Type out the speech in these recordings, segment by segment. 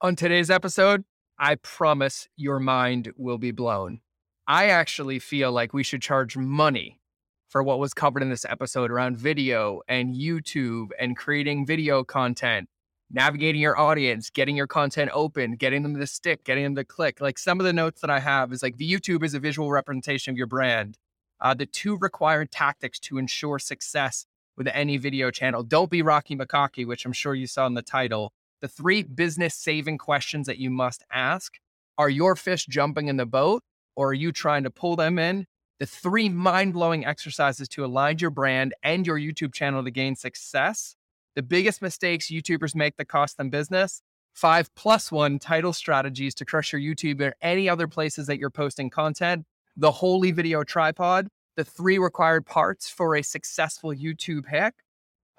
On today's episode, I promise your mind will be blown. I actually feel like we should charge money for what was covered in this episode around video and YouTube and creating video content, navigating your audience, getting your content open, getting them to stick, getting them to click. Like some of the notes that I have is like the YouTube is a visual representation of your brand. Uh, the two required tactics to ensure success with any video channel. Don't be Rocky McCocky, which I'm sure you saw in the title. The three business saving questions that you must ask are your fish jumping in the boat or are you trying to pull them in? The three mind blowing exercises to align your brand and your YouTube channel to gain success. The biggest mistakes YouTubers make that cost them business. Five plus one title strategies to crush your YouTube or any other places that you're posting content. The holy video tripod the three required parts for a successful YouTube hack,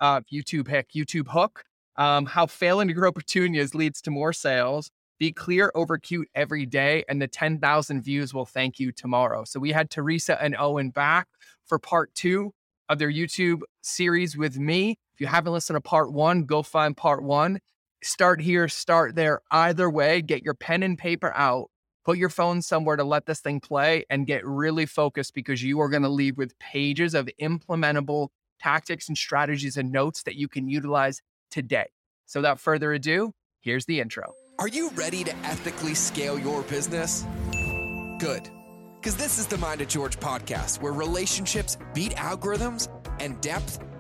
uh, YouTube hack, YouTube hook, um, how failing to grow petunias leads to more sales, be clear over cute every day, and the 10,000 views will thank you tomorrow. So we had Theresa and Owen back for part two of their YouTube series with me. If you haven't listened to part one, go find part one. Start here, start there. Either way, get your pen and paper out put your phone somewhere to let this thing play and get really focused because you are going to leave with pages of implementable tactics and strategies and notes that you can utilize today. So, without further ado, here's the intro. Are you ready to ethically scale your business? Good. Because this is the Mind of George podcast where relationships beat algorithms and depth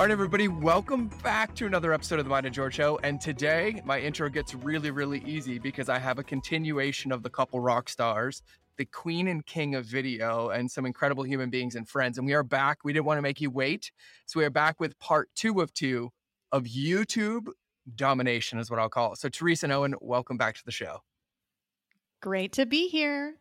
All right, everybody, welcome back to another episode of the Mind of George Show. And today, my intro gets really, really easy because I have a continuation of the couple rock stars, the queen and king of video, and some incredible human beings and friends. And we are back. We didn't want to make you wait. So we are back with part two of two of YouTube domination, is what I'll call it. So, Theresa and Owen, welcome back to the show. Great to be here.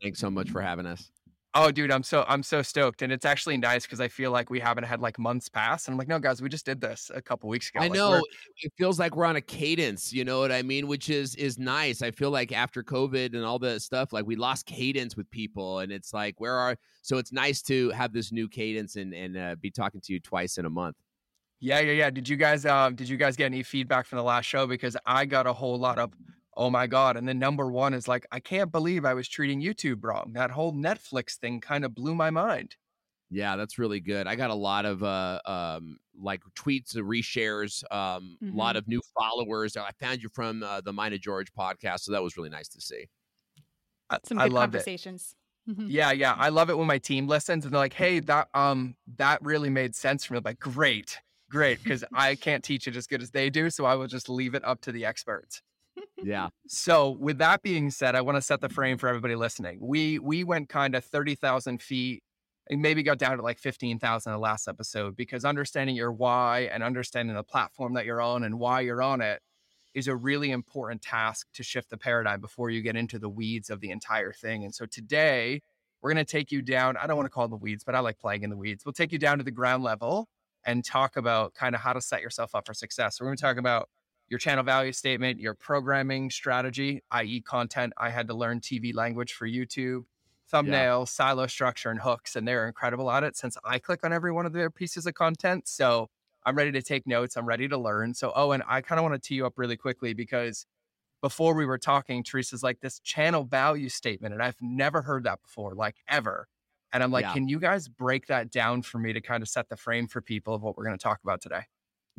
Thanks so much for having us. Oh, dude, I'm so I'm so stoked, and it's actually nice because I feel like we haven't had like months pass, and I'm like, no, guys, we just did this a couple weeks ago. I like, know it feels like we're on a cadence. You know what I mean? Which is is nice. I feel like after COVID and all the stuff, like we lost cadence with people, and it's like where are so it's nice to have this new cadence and and uh, be talking to you twice in a month. Yeah, yeah, yeah. Did you guys um did you guys get any feedback from the last show? Because I got a whole lot of oh my god and then number one is like i can't believe i was treating youtube wrong. That whole netflix thing kind of blew my mind. Yeah that's really good i got a lot of uh um like tweets and reshares um a mm-hmm. lot of new followers i found you from uh, the mind of george podcast so that was really nice to see. Some good conversations. Mm-hmm. yeah yeah i love it when my team listens and they're like hey that um that really made sense for me. I'm like great great because i can't teach it as good as they do so i will just leave it up to the experts yeah. So with that being said, I want to set the frame for everybody listening. We we went kind of thirty thousand feet and maybe got down to like fifteen thousand the last episode because understanding your why and understanding the platform that you're on and why you're on it is a really important task to shift the paradigm before you get into the weeds of the entire thing. And so today we're going to take you down. I don't want to call it the weeds, but I like playing in the weeds. We'll take you down to the ground level and talk about kind of how to set yourself up for success. we're going to talk about your channel value statement, your programming strategy, i.e., content. I had to learn TV language for YouTube, thumbnail, yeah. silo structure, and hooks, and they're incredible at it since I click on every one of their pieces of content. So I'm ready to take notes. I'm ready to learn. So, oh, Owen, I kind of want to tee you up really quickly because before we were talking, Theresa's like this channel value statement, and I've never heard that before, like ever. And I'm like, yeah. can you guys break that down for me to kind of set the frame for people of what we're going to talk about today?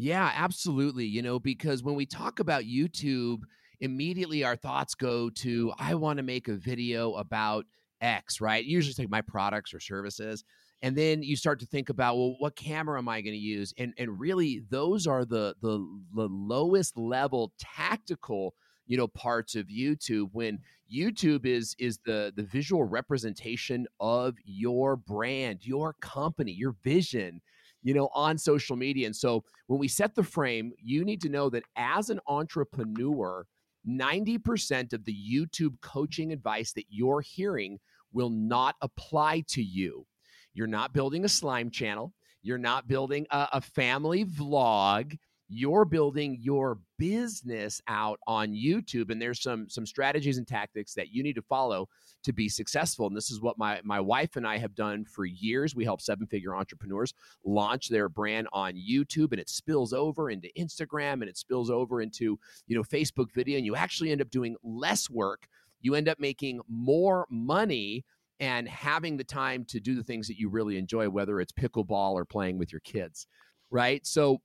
Yeah, absolutely. You know, because when we talk about YouTube, immediately our thoughts go to, I want to make a video about X, right? Usually it's like my products or services. And then you start to think about, well, what camera am I going to use? And and really those are the the, the lowest level tactical you know parts of youtube when youtube is is the the visual representation of your brand your company your vision you know, on social media. And so when we set the frame, you need to know that as an entrepreneur, 90% of the YouTube coaching advice that you're hearing will not apply to you. You're not building a slime channel. You're not building a, a family vlog you're building your business out on YouTube and there's some some strategies and tactics that you need to follow to be successful and this is what my my wife and I have done for years. We help seven figure entrepreneurs launch their brand on YouTube and it spills over into Instagram and it spills over into you know Facebook video and you actually end up doing less work. You end up making more money and having the time to do the things that you really enjoy whether it's pickleball or playing with your kids right? So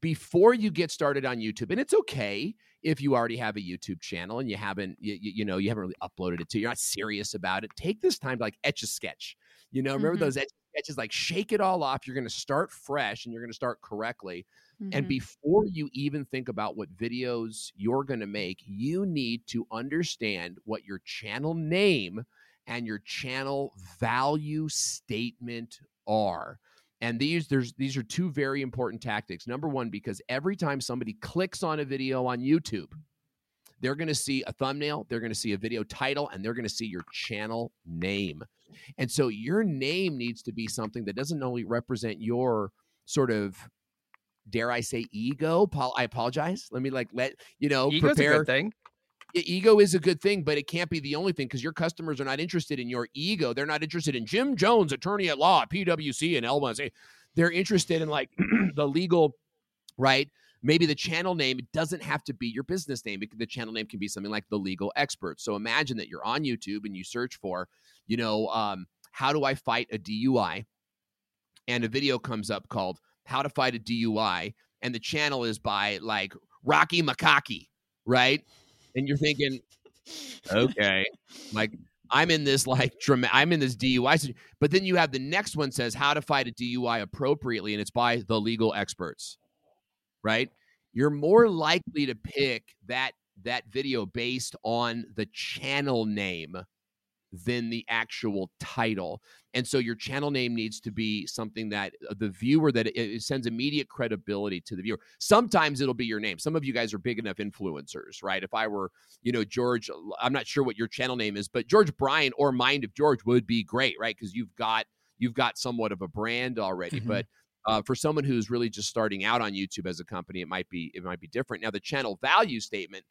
before you get started on YouTube, and it's okay if you already have a YouTube channel and you haven't, you, you, know, you haven't really uploaded it to, you're not serious about it. Take this time to like etch a sketch. You know, remember mm-hmm. those etch sketches? Like shake it all off. You're going to start fresh and you're going to start correctly. Mm-hmm. And before you even think about what videos you're going to make, you need to understand what your channel name and your channel value statement are. And these there's these are two very important tactics. Number one, because every time somebody clicks on a video on YouTube, they're going to see a thumbnail, they're going to see a video title, and they're going to see your channel name. And so your name needs to be something that doesn't only represent your sort of dare I say ego. Paul, I apologize. Let me like let you know Ego's prepare. thing ego is a good thing, but it can't be the only thing because your customers are not interested in your ego. They're not interested in Jim Jones, attorney at law PwC and Elma. They're interested in like the legal, right? Maybe the channel name doesn't have to be your business name. The channel name can be something like the legal expert. So imagine that you're on YouTube and you search for, you know, um, how do I fight a DUI? And a video comes up called How to Fight a DUI. And the channel is by like Rocky McCocky, right? And you're thinking, okay, like I'm in this like drama- I'm in this DUI, but then you have the next one says how to fight a DUI appropriately, and it's by the legal experts, right? You're more likely to pick that that video based on the channel name than the actual title. And so your channel name needs to be something that uh, the viewer that it, it, sends immediate credibility to the viewer. Sometimes it'll be your name. Some of you guys are big enough influencers, right? If I were, you know, George, I'm not sure what your channel name is, but George Bryan or Mind of George would be great, right? Because you've got you've got somewhat of a brand already. Mm-hmm. But uh, for someone who's really just starting out on YouTube as a company, it might be it might be different. Now the channel value statement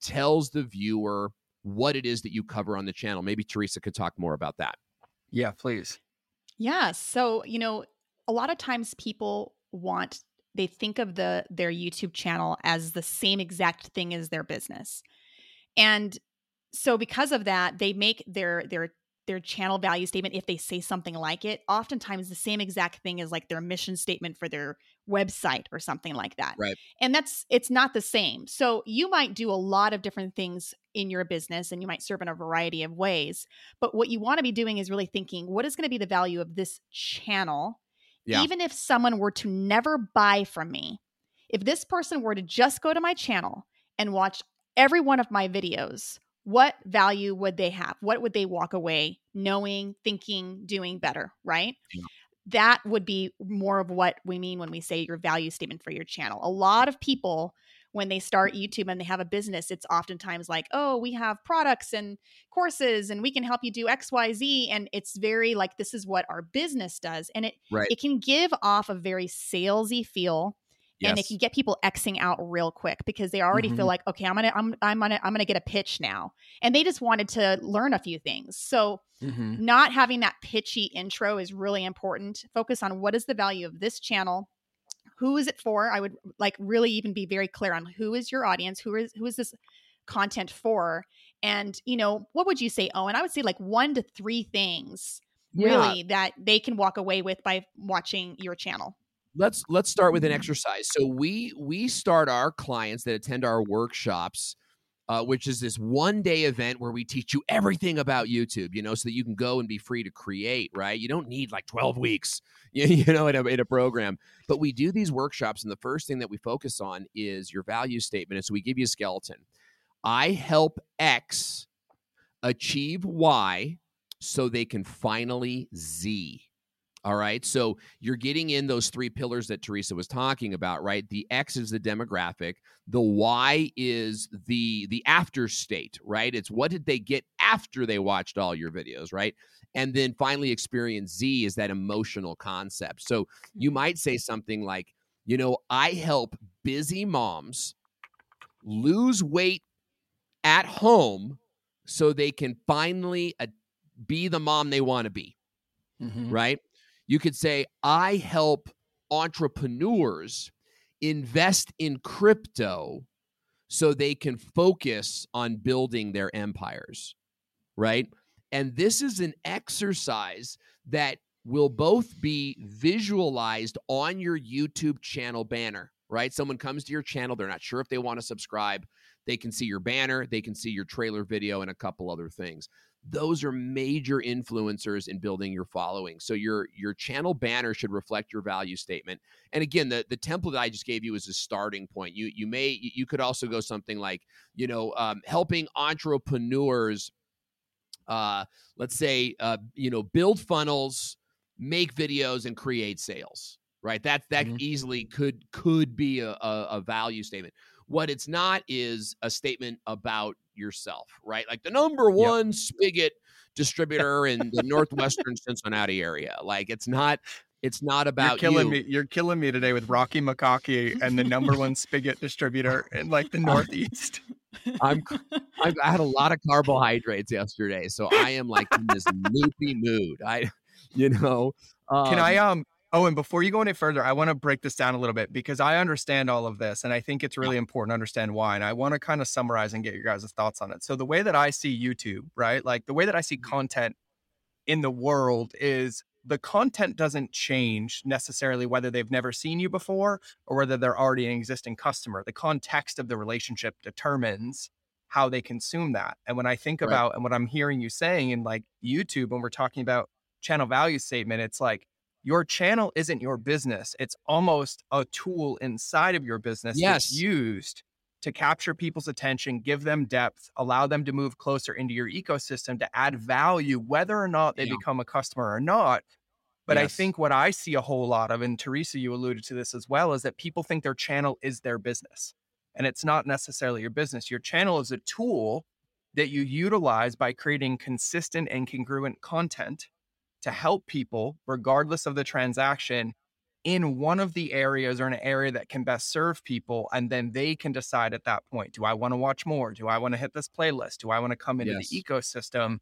tells the viewer what it is that you cover on the channel. Maybe Theresa could talk more about that. Yeah, please. Yeah. So, you know, a lot of times people want they think of the their YouTube channel as the same exact thing as their business. And so because of that, they make their their their channel value statement if they say something like it oftentimes the same exact thing as like their mission statement for their website or something like that right and that's it's not the same so you might do a lot of different things in your business and you might serve in a variety of ways but what you want to be doing is really thinking what is going to be the value of this channel yeah. even if someone were to never buy from me if this person were to just go to my channel and watch every one of my videos what value would they have? What would they walk away knowing, thinking, doing better, right? Yeah. That would be more of what we mean when we say your value statement for your channel. A lot of people, when they start mm-hmm. YouTube and they have a business, it's oftentimes like, oh, we have products and courses and we can help you do XYZ. And it's very like, this is what our business does. And it, right. it can give off a very salesy feel Yes. and it can get people xing out real quick because they already mm-hmm. feel like okay i'm gonna i'm i'm gonna i'm gonna get a pitch now. And they just wanted to learn a few things. So mm-hmm. not having that pitchy intro is really important. Focus on what is the value of this channel. Who is it for? I would like really even be very clear on who is your audience? Who is who is this content for? And you know what would you say owen? I would say like one to three things yeah. really that they can walk away with by watching your channel let's let's start with an exercise. So we we start our clients that attend our workshops, uh, which is this one day event where we teach you everything about YouTube. You know, so that you can go and be free to create. Right? You don't need like twelve weeks. You, know, in a, in a program. But we do these workshops, and the first thing that we focus on is your value statement. And so we give you a skeleton. I help X achieve Y so they can finally Z All right. So you're getting in those three pillars that Theresa was talking about, right? The X is the demographic, the Y is the the after state, right? It's what did they get after they watched all your videos, right? And then finally experience Z is that emotional concept. So you might say something like, you know, I help busy moms lose weight at home so they can finally uh, be the mom they want to be. Mm-hmm. Right? You could say, I help entrepreneurs invest in crypto so they can focus on building their empires. Right? And this is an exercise that will both be visualized on your YouTube channel banner, right? Someone comes to your channel, they're not sure if they want to subscribe. They can see your banner, they can see your trailer video, and a couple other things. Those are major influencers in building your following. So your your channel banner should reflect your value statement. And again, the the template that I just gave you is a starting point. You you may you could also go something like you know um, helping entrepreneurs. Uh, let's say uh, you know build funnels, make videos, and create sales. Right. That that mm-hmm. easily could could be a, a, a value statement what it's not is a statement about yourself, right? Like the number one yep. spigot distributor in the northwestern Cincinnati area. Like it's not it's not about you're killing you. me. You're killing me today with Rocky McCocky and the number one spigot distributor in like the Northeast. I'm, i I had a lot of carbohydrates yesterday, so I am like in this loopy mood. I, you know, um, can I um Oh, and before you go any further, I want to break this down a little bit because I understand all of this and I think it's really important to understand why. And I want to kind of summarize and get your guys' thoughts on it. So, the way that I see YouTube, right? Like the way that I see mm-hmm. content in the world is the content doesn't change necessarily whether they've never seen you before or whether they're already an existing customer. The context of the relationship determines how they consume that. And when I think right. about and what I'm hearing you saying in like YouTube, when we're talking about channel value statement, it's like, your channel isn't your business. It's almost a tool inside of your business yes. that's used to capture people's attention, give them depth, allow them to move closer into your ecosystem to add value, whether or not they yeah. become a customer or not. But yes. I think what I see a whole lot of, and Theresa, you alluded to this as well, is that people think their channel is their business. And it's not necessarily your business. Your channel is a tool that you utilize by creating consistent and congruent content to help people, regardless of the transaction, in one of the areas or an area that can best serve people. And then they can decide at that point do I want to watch more? Do I want to hit this playlist? Do I want to come into yes. the ecosystem?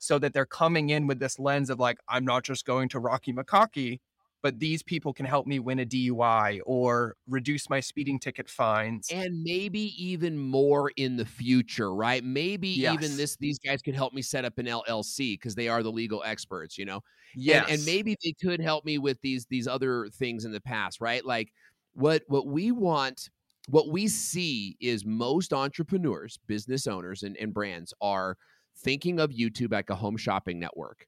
So that they're coming in with this lens of like, I'm not just going to Rocky McCocky, but these people can help me win a DUI or reduce my speeding ticket fines. And maybe even more in the future, right? Maybe yes. even this these guys could help me set up an LLC because they are the legal experts, you know. Yes. And, and maybe they could help me with these these other things in the past, right? Like what what we want what we see is most entrepreneurs, business owners and, and brands are thinking of YouTube like a home shopping network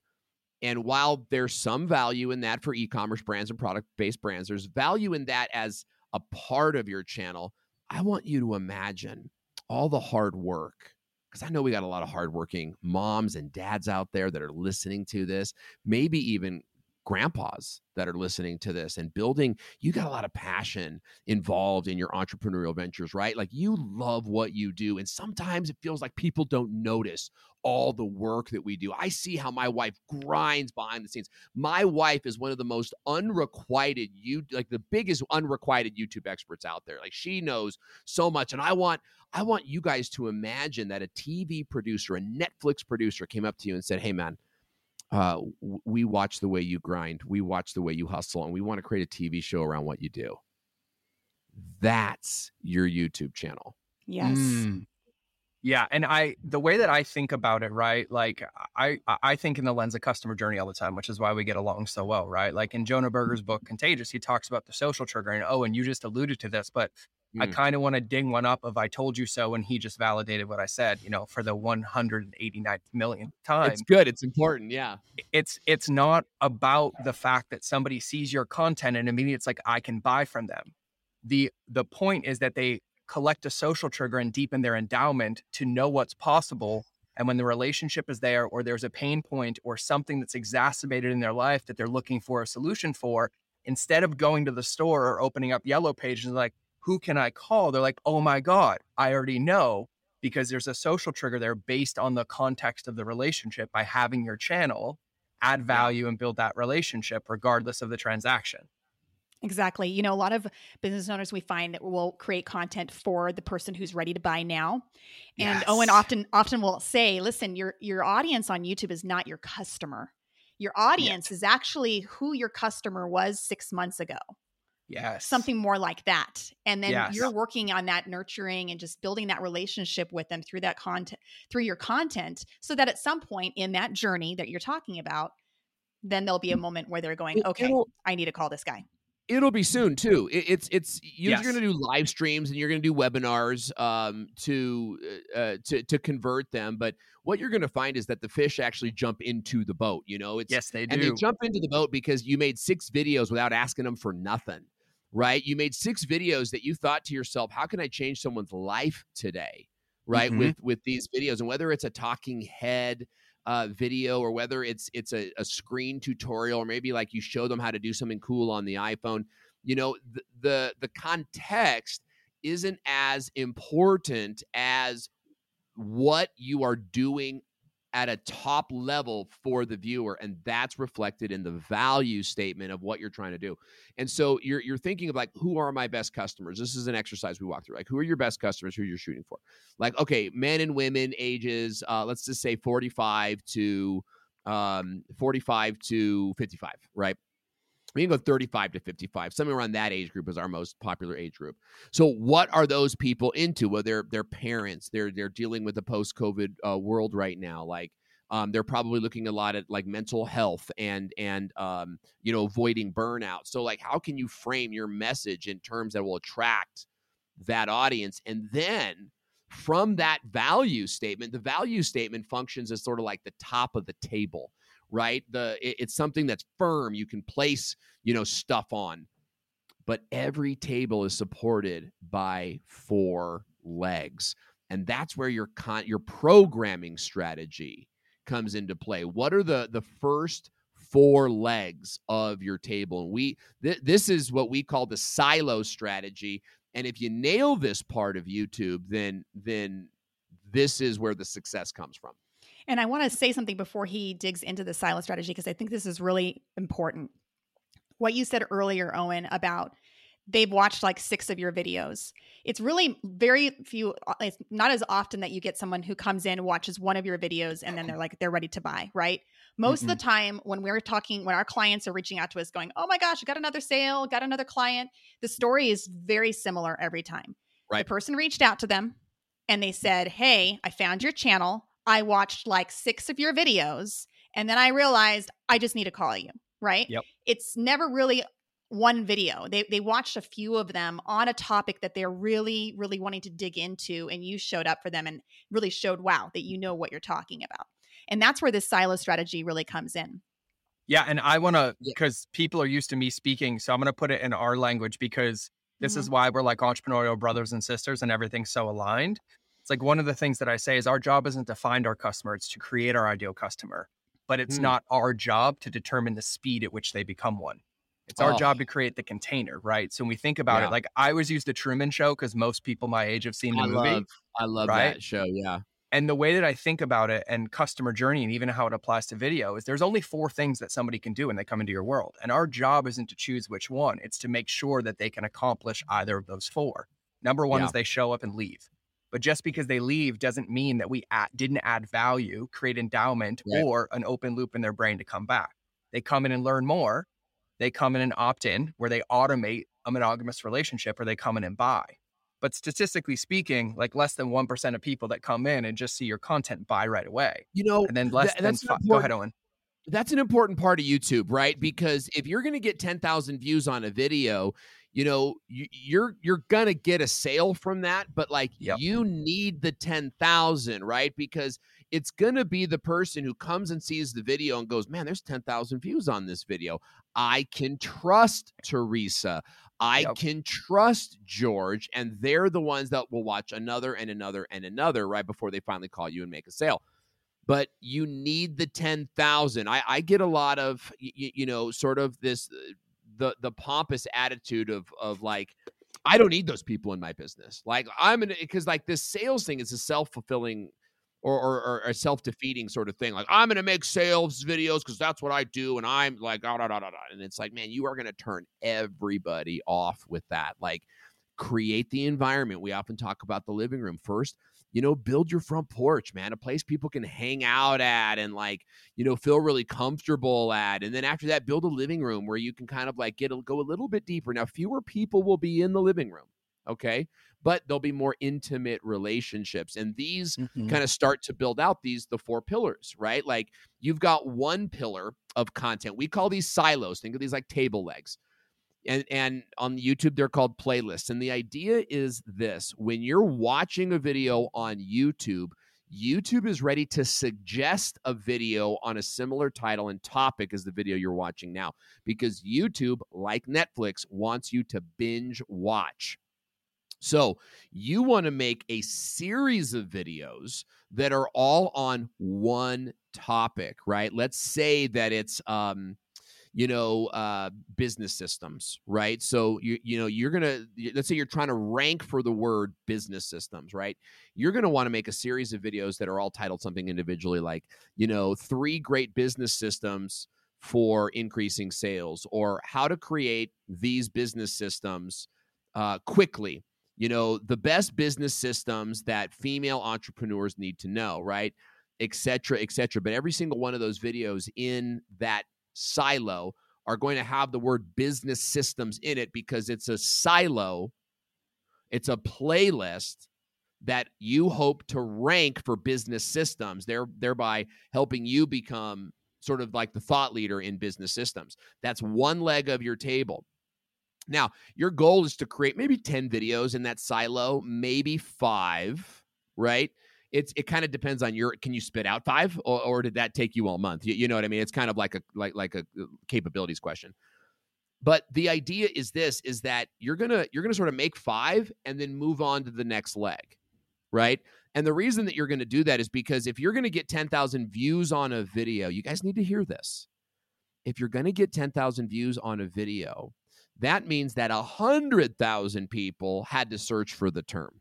and while there's some value in that for e commerce brands and product based brands, there's value in that as a part of your channel. I want you to imagine all the hard work because I know we got a lot of hardworking moms and dads out there that are listening to this, maybe even grandpas that are listening to this and building you got a lot of passion involved in your entrepreneurial ventures right like you love what you do and sometimes it feels like people don't notice all the work that we do i see how my wife grinds behind the scenes my wife is one of the most unrequited you like the biggest unrequited youtube experts out there like she knows so much and i want i want you guys to imagine that a tv producer a netflix producer came up to you and said hey man uh, we watch the way you grind, we watch the way you hustle, and we want to create a TV show around what you do. That's your YouTube channel. Yes. Mm. Yeah, and I the way that I think about it, right? Like I I think in the lens of customer journey all the time, which is why we get along so well, right? Like in Jonah Berger's book Contagious, he talks about the social trigger and oh, and you just alluded to this, but Mm. I kind of want to ding one up of I told you so and he just validated what I said, you know, for the 189th millionth time. It's good. It's important. Yeah. It's it's not about the fact that somebody sees your content and immediately it's like I can buy from them. The the point is that they collect a social trigger and deepen their endowment to know what's possible And when the relationship is there, or there's a pain point or something that's exacerbated in their life that they're looking for a solution for, instead of going to the store or opening up yellow pages like, who can I call? They're like, oh my God, I already know because there's a social trigger there based on the context of the relationship by having your channel add value and build that relationship regardless of the transaction. Exactly. You know, a lot of business owners we find that will create content for the person who's ready to buy now. And oh, yes. Owen often often will say, listen, your your audience on YouTube is not your customer. Your audience yes. is actually who your customer was 6 months ago. Yes. Something more like that. And then yes. you're working on that nurturing and just building that relationship with them through that content through your content so that at some point in that journey that you're talking about, then there'll be a mm. moment where they're going, okay, I need to call this guy it'll be soon too. It, it's it's you're yes. going to do live streams and you're going to do webinars um, to uh, uh, to to convert them. But what you're going to find is that the fish actually jump into the boat. You know, it's yes they do, and they jump into the boat because you made six videos without asking them for nothing. Right? You made six videos that you thought to yourself, "How can I change someone's life today?" Right? Mm-hmm. With with these videos, and whether it's a talking head uh, video or whether it's it's a, a, screen tutorial or maybe like you show them how to do something cool on the iphone you know the, the, the context isn't as important as what you are doing at a top level for the viewer and that's reflected in the value statement of what you're trying to do. And so you're you're thinking of like who are my best customers? This is an exercise we walk through like who are your best customers who you're shooting for? Like okay men and women ages uh, let's just say 45 to um 45 to 55 right we can go 35 to 55 somewhere around that age group is our most popular age group. So what are those people into? Well they're, they're parents they're they're dealing with the post-covid uh, world right now like um, they're probably looking a lot at like mental health and and um, you know avoiding burnout. So like how can you frame your message in terms that will attract that audience? And then from that value statement the value statement functions as sort of like the top of the table right? The it, it's something that's firm. You can place, you know, stuff on. But every table is supported by four legs. And that's where your con your programming strategy comes into play. What are the the first four legs of your table? And we th- this is what we call the silo strategy. And if you nail this part of YouTube, then then this is where the success comes from. And I want to say something before he digs into the silo strategy because I think this is really important. What you said earlier, Owen, about they've watched like six of your videos. It's really very few, uh, it's not as often that you get someone who comes in, watches one of your videos, and then they're like, they're ready to buy, right? Most mm-hmm. of the time, when we're talking, when our clients are reaching out to us going, oh my gosh, I got another sale, got another client, the story is very similar every time. Right. The person reached out to them and they said, hey, I found your channel. I watched like six of your videos and then I realized I just need to call you, right? Yep. It's never really one video. They they watched a few of them on a topic that they're really really wanting to dig into and you showed up for them and really showed wow that you know what you're talking about. And that's where this silo strategy really comes in. Yeah, and I want to because people are used to me speaking, so I'm going to put it in our language because this mm-hmm. is why we're like entrepreneurial brothers and sisters and everything's so aligned like one of the things that I say is our job isn't to find our customer, it's to create our ideal customer. But it's mm. not our job to determine the speed at which they become one. It's our oh. job to create the container, right? So when we think about yeah. it, like I always use the Truman Show because most people my age have seen the I movie. Love, I love right? that show. Yeah. And the way that I think about it and customer journey and even how it applies to video is there's only four things that somebody can do when they come into your world. And our job isn't to choose which one, it's to make sure that they can accomplish either of those four. Number one yeah. is they show up and leave. But just because they leave doesn't mean that we add, didn't add value, create endowment, right. or an open loop in their brain to come back. They come in and learn more. They come in and opt in, where they automate a monogamous relationship, or they come in and buy. But statistically speaking, like less than 1% of people that come in and just see your content buy right away. You know, and then less than five. Go ahead, Owen. That's an important part of YouTube, right? Mm-hmm. Because if you're going to get 10,000 views on a video, you know you, you're you're gonna get a sale from that but like yep. you need the 10,000 right because it's gonna be the person who comes and sees the video and goes man there's 10,000 views on this video I can trust Theresa I yep. can trust George and they're the ones that will watch another and another and another right before they finally call you and make a sale but you need the 10,000. I, I get a lot of, you, you know, sort of this, uh, the, the pompous attitude of, of like, I don't need those people in my business. Like I'm because like this sales thing is a self fulfilling or, or, or a self defeating sort of thing. Like I'm to make sales videos because that's what I do, and I'm like, da, da, da, da, and it's like, man, you are to turn everybody off with that. Like, create the environment. We often talk about the living room first. You know, build your front porch, man, a place people can hang out at and like, you know, feel really comfortable at. And then after that, build a living room where you can kind of like get a, go a little bit deeper. Now, fewer people will be in the living room, okay? but there'll be more intimate relationships and these mm-hmm. kind of start to build out these the four pillars right like you've got one pillar of content we call these silos think of these like table legs and and on youtube they're called playlists and the idea is this when you're watching a video on youtube YouTube is ready to suggest a video on a similar title and topic as the video you're watching now because YouTube, like Netflix, wants you to binge watch. So you want to make a series of videos that are all on one topic, right? Let's say that it's um you know uh business systems right so you you know you're gonna let's say you're trying to rank for the word business systems right you're gonna want to make a series of videos that are all titled something individually like you know three great business systems for increasing sales or how to create these business systems uh, quickly you know, the best business systems that female entrepreneurs need to know, right? Et cetera, et cetera. But every single one of those videos in that silo are going to have the word business systems in it because it's a silo, it's a playlist that you hope to rank for business systems, there, thereby helping you become sort of like the thought leader in business systems. That's one leg of your table. Now, your goal is to create maybe 10 videos in that silo, maybe five, right? It's it kind of depends on your can you spit out five or, or did that take you all month? You, you know what I mean? It's kind of like a like like a uh, capabilities question. But the idea is this is that you're to you're to sort of make five and then move on to the next leg, right? And the reason that you're to do that is because if you're to get 10,000 views on a video, you guys need to hear this. If you're to get 10,000 views on a video, that means that 100,000 people had to search for the term.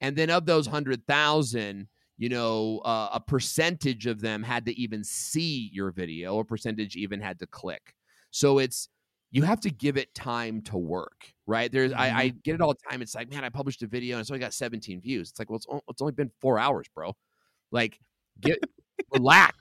And then of those 100,000, you know, uh, a percentage of them had to even see your video, a percentage even had to click. So it's, you have to give it time to work, right? There's. I, I, mm-hmm. get it all the time. It's like, man, I published a video and it's only got 17 views. It's like, well, it's, it's only been four hours, bro. Like, get relax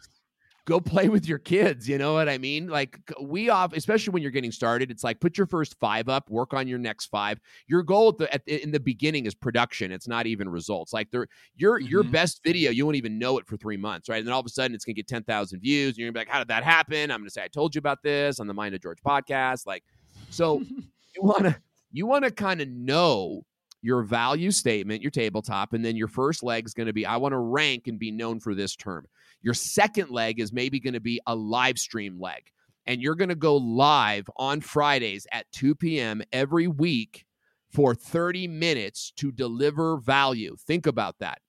go play with your kids. You know what I mean? Like we off, especially when you're getting started, it's like put your first five up, work on your next five. Your goal at the, at, in the beginning is production. It's not even results. Like your mm-hmm. your best video, you won't even know it for three months, right? And then all of a sudden, it's gonna get ten thousand views, and you're gonna be like, "How did that happen?" I'm gonna say, "I told you about this on the Mind of George podcast." Like, so you wanna you wanna kind of know your value statement, your tabletop, and then your first leg is going to be I want to rank and be known for this term. Your second leg is maybe going to be a live stream leg. And you're going to go live on Fridays at 2 p.m. every week for 30 minutes to deliver value. Think about that.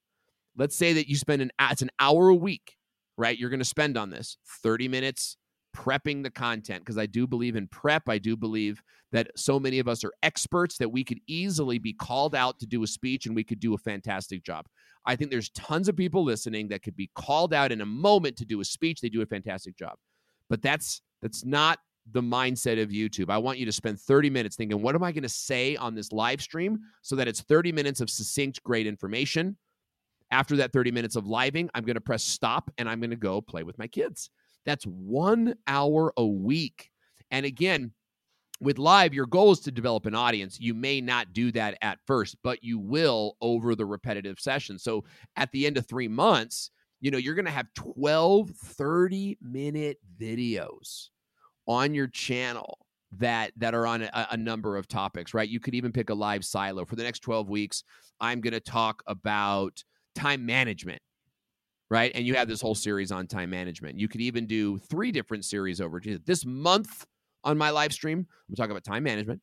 Let's say that you spend an it's an hour a week, right? You're going to spend on this 30 minutes prepping the content because I do believe in prep. I do believe that so many of us are experts that we could easily be called out to do a speech and we could do a fantastic job. I think there's tons of people listening that could be called out in a moment to do a speech. They do a fantastic job. But that's that's not the mindset of YouTube. I want you to spend 30 minutes thinking, what am I going to say on this live stream so that it's 30 minutes of succinct, great information. After that 30 minutes of living, I'm going to press stop and I'm going to go play with my kids. That's one hour a week. And again, with live, your goal is to develop an audience. You may not do that at first, but you will over the repetitive sessions. So at the end of three months, you know, you're going to have 12 30 minute videos on your channel that that are on a, a, number of topics right? You could even pick a live silo. For the next 12 weeks i'm going to talk about time management right? And you have this whole series on time management. You could even do three different series over. This month on my live stream, I'm talking about time management.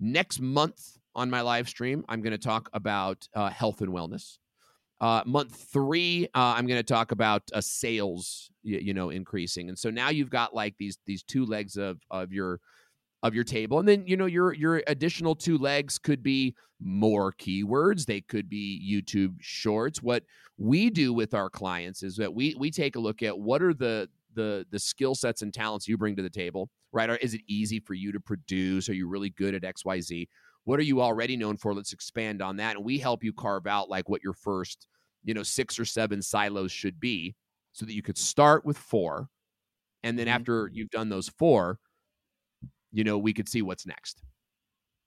Next month on my live stream, I'm going to talk about uh, health and wellness. Uh, month three, uh, I'm going to talk about uh, sales, you, you know, increasing, and so now you've got like these these two legs of of your of your table, and then you know your your additional two legs could be more keywords. They could be YouTube Shorts. What we do with our clients is that we we take a look at what are the the the skill sets and talents you bring to the table, right? Or is it easy for you to produce? Are you really good at X Y Z? What are you already known for? Let's expand on that, and we help you carve out like what your first you know, six or seven silos should be so that you could start with four. And then mm-hmm. after you've done those four, you know, we could see what's next.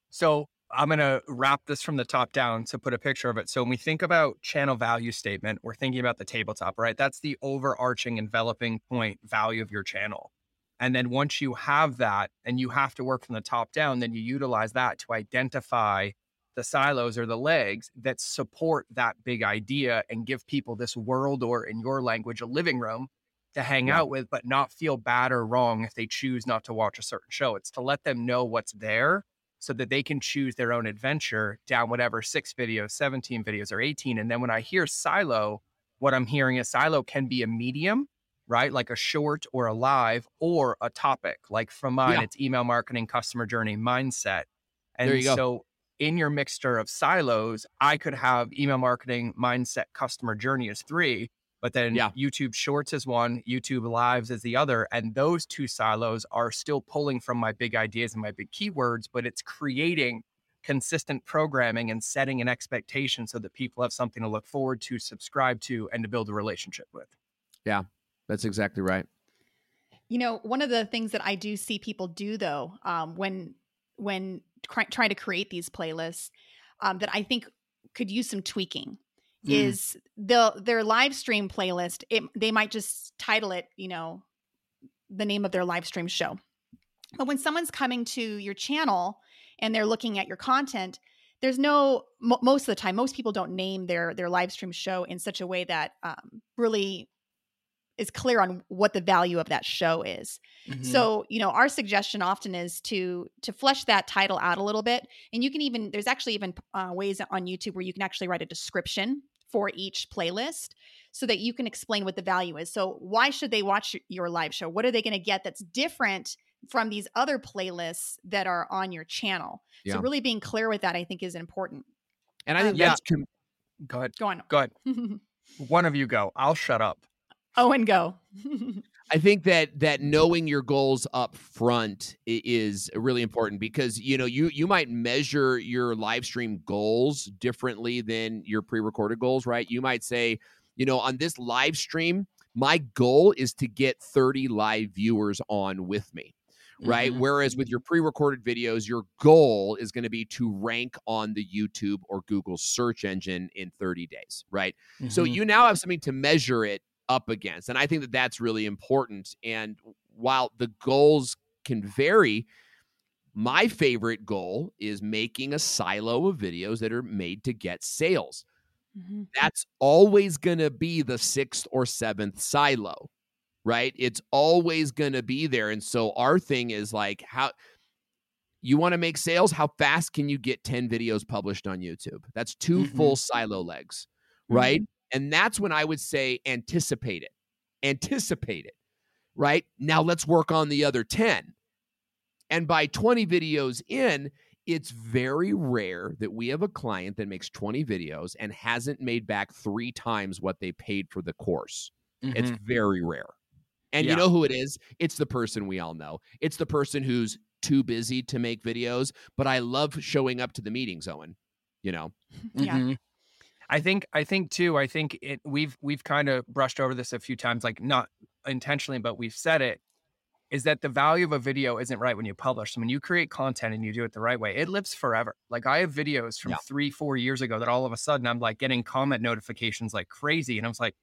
So I'm going to wrap this from the top down to put a picture of it. So when we think about channel value statement, we're thinking about the tabletop, right? That's the overarching enveloping point value of your channel. And then once you have that and you have to work from the top down, then you utilize that to identify the silos or the legs that support that big idea and give people this world or in your language a living room to hang yeah. out with but not feel bad or wrong if they choose not to watch a certain show it's to let them know what's there so that they can choose their own adventure down whatever six videos 17 videos or 18 and then when i hear silo what i'm hearing is silo can be a medium right like a short or a live or a topic like from mine yeah. it's email marketing customer journey mindset and so in your mixture of silos, I could have email marketing, mindset, customer journey as three, but then yeah. YouTube Shorts is one, YouTube Lives is the other. And those two silos are still pulling from my big ideas and my big keywords, but it's creating consistent programming and setting an expectation so that people have something to look forward to, subscribe to, and to build a relationship with. Yeah, that's exactly right. You know, one of the things that I do see people do though, um, when when cr- trying to create these playlists um, that I think could use some tweaking mm. is the their live stream playlist. It, they might just title it, you know, the name of their live stream show. But when someone's coming to your channel and they're looking at your content, there's no most of the time most people don't name their their live stream show in such a way that um, really is clear on what the value of that show is. Mm-hmm. So, you know, our suggestion often is to to flesh that title out a little bit. And you can even there's actually even uh, ways on YouTube where you can actually write a description for each playlist so that you can explain what the value is. So, why should they watch your live show? What are they going to get that's different from these other playlists that are on your channel? Yeah. So, really being clear with that, I think, is important. And I think um, that's yeah. Com- go ahead. Go on. Go ahead. One of you go. I'll shut up. Owen, go. I think that that knowing your goals up front is really important because you know you you might measure your live stream goals differently than your pre-recorded goals, right? You might say, you know, on this live stream, my goal is to get 30 live viewers on with me. Right. Mm-hmm. Whereas with your pre recorded videos, your goal is going to be to rank on the YouTube or Google search engine in 30 days. Right. Mm-hmm. So you now have something to measure it up against. And I think that that's really important. And while the goals can vary, my favorite goal is making a silo of videos that are made to get sales. Mm-hmm. That's always going to be the sixth or seventh silo, right? It's always going to be there. And so our thing is like, how you want to make sales? How fast can you get 10 videos published on YouTube? That's 2 mm-hmm. full silo legs, right? Mm-hmm. And that's when I would say anticipate it. Anticipate it, right? Now let's work on the other 10. And by 20 videos in, it's very rare that we have a client that makes 20 videos and hasn't made back three times what they paid for the course. Mm-hmm. It's very rare. And yeah. you know who it is? It's the person we all know. It's the person who's too busy to make videos, but I love showing up to the meetings, Owen. You know? Yeah. Mm-hmm. I think I think too. I think it. We've we've kind of brushed over this a few times, like not intentionally, but we've said it. Is that the value of a video isn't right when you publish. So when you create content and you do it the right way, it lives forever. Like I have videos from yeah. three, four years ago that all of a sudden I'm like getting comment notifications like crazy, and I was like,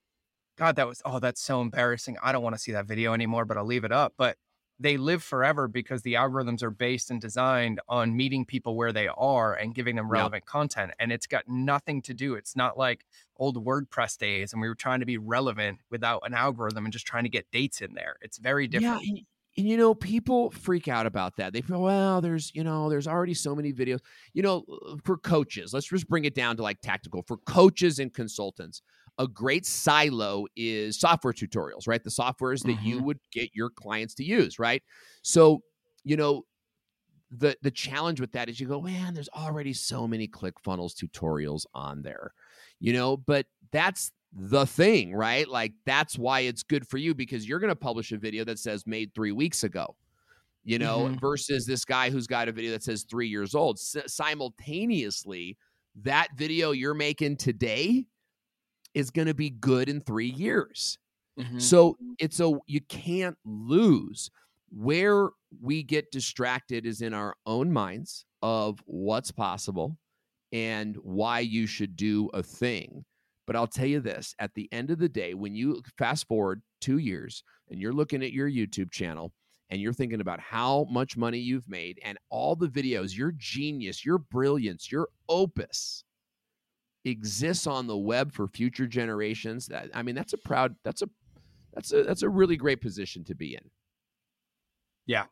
God, that was oh, that's so embarrassing. I don't want to see that video anymore, but I'll leave it up. But they live forever because the algorithms are based and designed on meeting people where they are and giving them relevant yeah. content. And it's got nothing to do. It's not like old WordPress days and we were trying to be relevant without an algorithm and just trying to get dates in there. It's very different. Yeah. and you know, people freak out about that. They feel, well, there's, you know, there's already so many videos. You know, for coaches, let's just bring it down to like tactical. For coaches and consultants, a great silo is software tutorials, right? The softwares that Mm-hmm. you would get your clients to use, right? So, you know, the the challenge with that is you go, man, there's already so many ClickFunnels tutorials on there, you know, but that's the thing, right? Like that's why it's good for you because you're going to publish a video that says made three weeks ago, you know, Mhm. versus this guy who's got a video that says three years old. S- simultaneously, that video you're making today is going to be good in three years. Mhm. So it's a you can't lose. Where we get distracted is in our own minds of what's possible and why you should do a thing. But I'll tell you this at the end of the day, when you fast forward two years and you're looking at your YouTube channel and you're thinking about how much money you've made and all the videos, your genius, your brilliance, your opus exists on the web for future generations. That I mean, that's a proud, that's a that's a that's a really great position to be in. Yeah,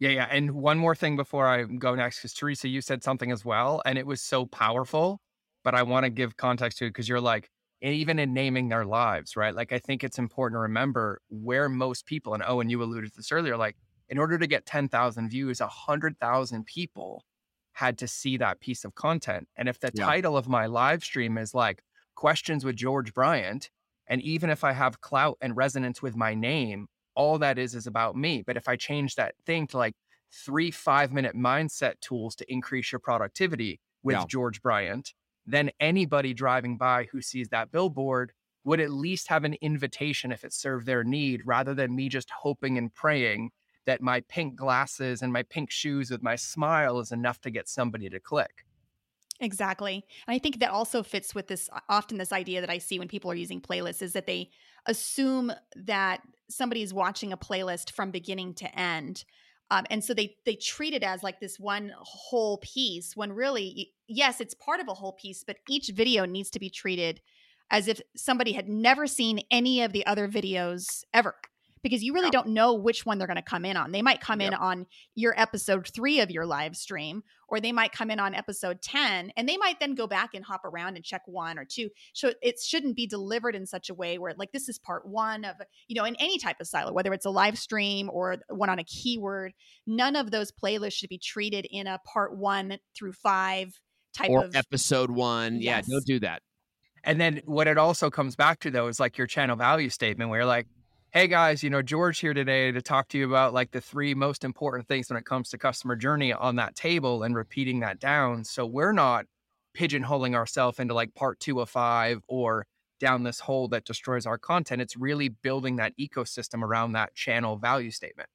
yeah. Yeah. And one more thing before I go next, because Theresa, you said something as well, and it was so powerful. But I want to give context to it because you're like, even in naming their lives, right? Like, I think it's important to remember where most people, and oh, and you alluded to this earlier, like, in order to get 10,000 views, 100,000 people had to see that piece of content. And if the Yeah. title of my live stream is like questions with George Bryant, and even if I have clout and resonance with my name, all that is is about me. But if I change that thing to like three five minute mindset tools to increase your productivity with Yeah. George Bryant, then anybody driving by who sees that billboard would at least have an invitation if it served their need rather than me just hoping and praying that my pink glasses and my pink shoes with my smile is enough to get somebody to click. Exactly. And I think that also fits with this often this idea that I see when people are using playlists is that they assume that somebody is watching a playlist from beginning to end. Um, and so they they treat it as like this one whole piece when really yes it's part of a whole piece but each video needs to be treated as if somebody had never seen any of the other videos ever because you really Yeah. don't know which one they're going to come in on they might come in on your episode 3 of your live stream or they might come in on episode 10 and they might then go back and hop around and check one or two so it shouldn't be delivered in such a way where like this is part one of you know in any type of silo whether it's a live stream or one on a keyword none of those playlists should be treated in a part one through five type Or of episode one. Yeah, Yes. don't do that. And then what it also comes back to though is like your channel value statement where you're like, hey guys, you know, George here today to talk to you about like the three most important things when it comes to customer journey on that table and repeating that down. So we're not pigeonholing ourselves into like part two of five or down this hole that destroys our content. It's really building that ecosystem around that channel value statement.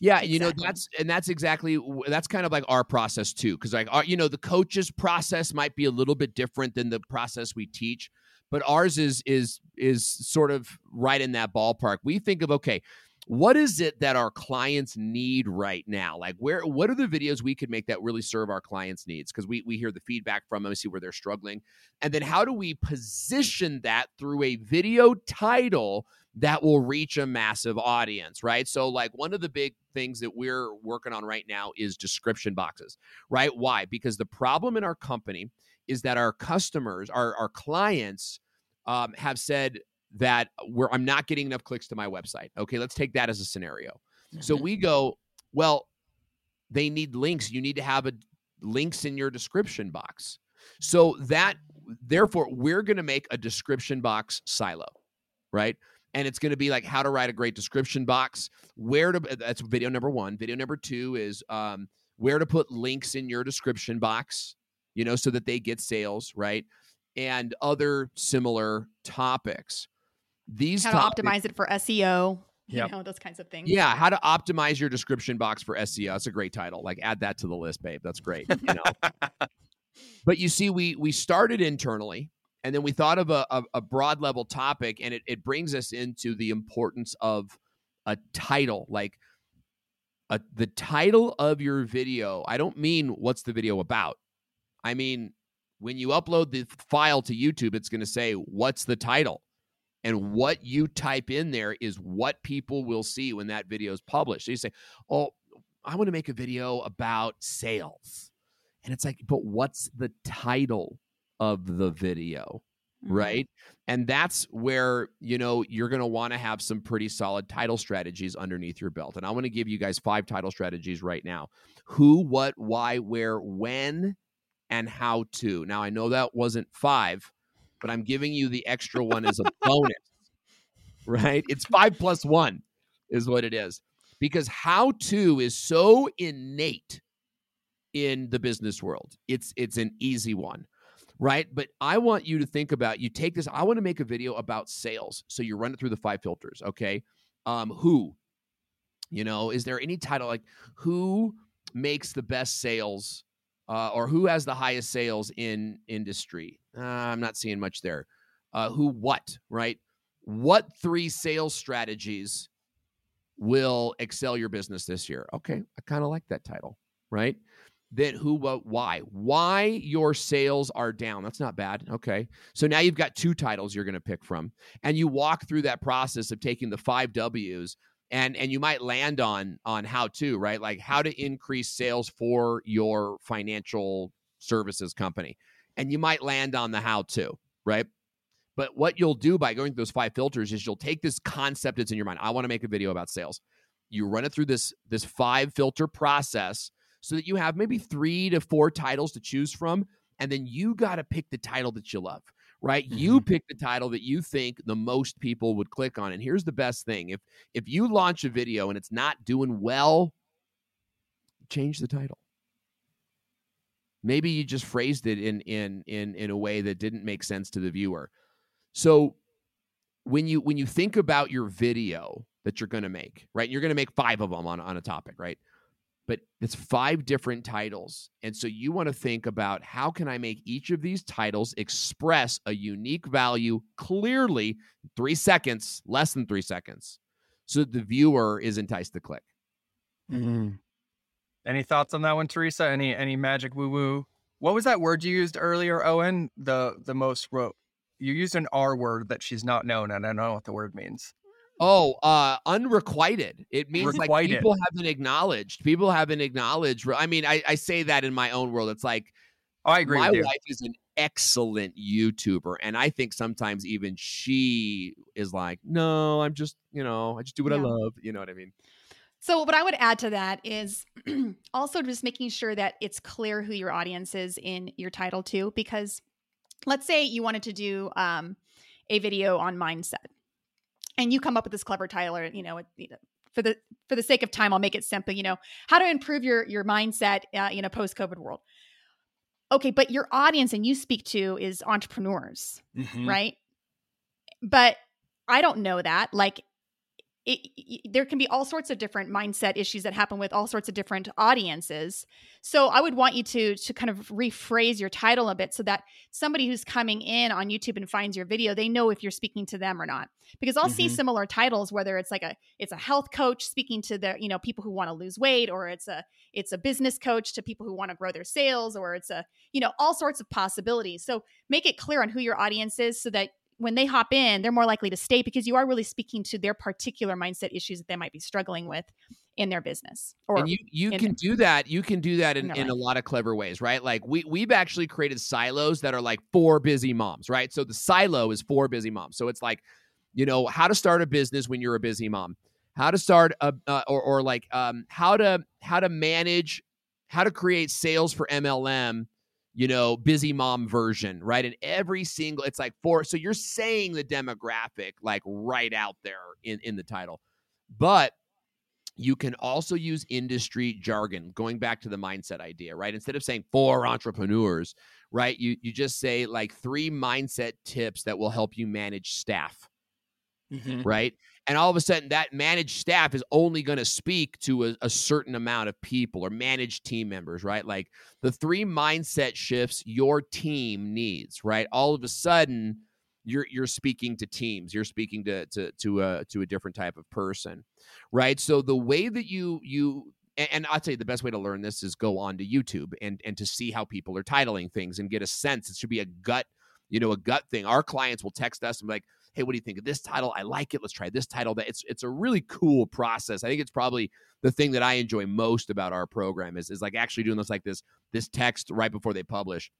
Yeah, you know that's and that's exactly that's kind of like our process too, because like our, you know the coach's process might be a little bit different than the process we teach, but ours is is is sort of right in that ballpark. We think of okay, what is it that our clients need right now? Like where what are the videos we could make that really serve our clients' needs? Because we we hear the feedback from them, see where they're struggling, and then how do we position that through a video title that will reach a massive audience, right? So, like, one of the big things that we're working on right now is description boxes, right? Why? Because the problem in our company is that our customers, our, our clients, um, have said that we're, I'm not getting enough clicks to my website. Okay, let's take that as a scenario. So we go, well, they need links. You need to have a links in your description box. So that therefore we're going to make a description box silo, right? And it's going to be like how to write a great description box, where to that's video number 1. Video number 2 is um where to put links in your description box, you know, so that they get sales, right? And other similar topics. These how to topics- optimize it for SEO you know those kinds of things yeah, how to optimize your description box for SEO. That's a great title. Like add that to the list, babe. That's great. You know. but you see, we we started internally and then we thought of a, a, a broad level topic, and it, it brings us into the importance of a title. Like a, the title of your video. I don't mean what's the video about. I mean when you upload the file to YouTube, it's going to say what's the title. And what you type in there is what people will see when that video is published. So you say, Oh, I want to make a video about sales. And it's like, but what's the title of the video? Mhm. right? And that's where, you know, you're going to want to have some pretty solid title strategies underneath your belt. And I want to give you guys five title strategies right now who, what, why, where, when, and how to. Now, I know that wasn't five, but I'm giving you the extra one as a bonus, right? It's five plus one is what it is because how to is so innate in the business world. It's it's an easy one right? But I want you to think about you take this. I want to make a video about sales. So you run it through the five filters, okay? Um, who, you know, is there any title like who makes the best sales uh, or who has the highest sales in industry? Uh, I'm not seeing much there. Uh, who, what, right? What three sales strategies will excel your business this year? Okay, I kind of like that title, right? then who, what, why? Why your sales are down. That's not bad. Okay. So now you've got two titles you're going to pick from. And you walk through that process of taking the five W's and and you might land on on how to, right? Like how to increase sales for your financial services company. And you might land on the how to, right? But what you'll do by going through those five filters is you'll take this concept that's in your mind. I want to make a video about sales. You run it through this this five filter process so that you have maybe three to four titles to choose from. And then you got to pick the title that you love, right? You mm-hmm. pick the title that you think the most people would click on. And here's the best thing if if you launch a video and it's not doing well, change the title. Maybe you just phrased it in in in in a way that didn't make sense to the viewer. So when you when you think about your video that you're going to make, right? You're going to make 5 of them on on a topic, right? But it's five different titles. And so you want to think about how can I make each of these titles express a unique value clearly, three seconds, less than three seconds, so that the viewer is enticed to click. Mm-hmm. Any thoughts on that one, Theresa? Any any magic woo woo? What was that word you used earlier, Owen? The the most wrote. You used an R word that she's not known, and I don't know what the word means. Oh, uh, unrequited. It means like people haven't acknowledged. People haven't acknowledged. I mean, I, I say that in my own world. It's like Oh, I agree my with you. wife is an excellent YouTuber, and I think sometimes even she is like, "No, I'm just, you know, I just do what I love." You know what I mean? So, what I would add to that is also just making sure that it's clear who your audience is in your title, too. Because let's say you wanted to do um, a video on mindset and you come up with this clever title, or, you know, it, you know, for the for the sake of time, I'll make it simple. You know, how to improve your your mindset uh, in a post COVID world. Okay, but your audience and you speak to is entrepreneurs Mhm. right? But I don't know that. Like, it, y- there can be all sorts of different mindset issues that happen with all sorts of different audiences. So I would want you to to kind of rephrase your title a bit so that somebody who's coming in on YouTube and finds your video, they know if you're speaking to them or not. Because I'll see Mhm. similar titles, whether it's like a it's a health coach speaking to the you know people who want to lose weight, or it's a it's a business coach to people who want to grow their sales, or it's a you know all sorts of possibilities. So make it clear on who your audience is so that when they hop in, they're more likely to stay because you are really speaking to their particular mindset issues that they might be struggling with in their business. Or and you you can do that. You can do that in, in in a lot of clever ways, right? Like we we've actually created silos that are like for busy moms, right? So the silo is for busy moms. So it's like, you know, how to start a business when you're a busy mom, how to start a uh, or or like um how to how to manage how to create sales for MLM. You know, busy mom version, right? And every single, it's like for, so you're saying the demographic like right out there in, in the title. But you can also use industry jargon going back to the mindset idea right instead of saying for entrepreneurs right you you just say like three mindset tips that will help you manage staff Mhm. right and all of a sudden that managed staff is only going to speak to a, a certain amount of people or managed team members right like the three mindset shifts your team needs right all of a sudden you're you're speaking to teams you're speaking to to to a to a different type of person right so the way that you you and, I'll tell you the best way to learn this is go on to YouTube and and to see how people are titling things and get a sense. It should be a gut, you know, a gut thing. Our clients will text us and be like, hey, what do you think of this title? I like it. Let's try this title. That it's it's a really cool process. I think it's probably the thing that I enjoy most about our program is is like actually doing this like this this text right before they publish.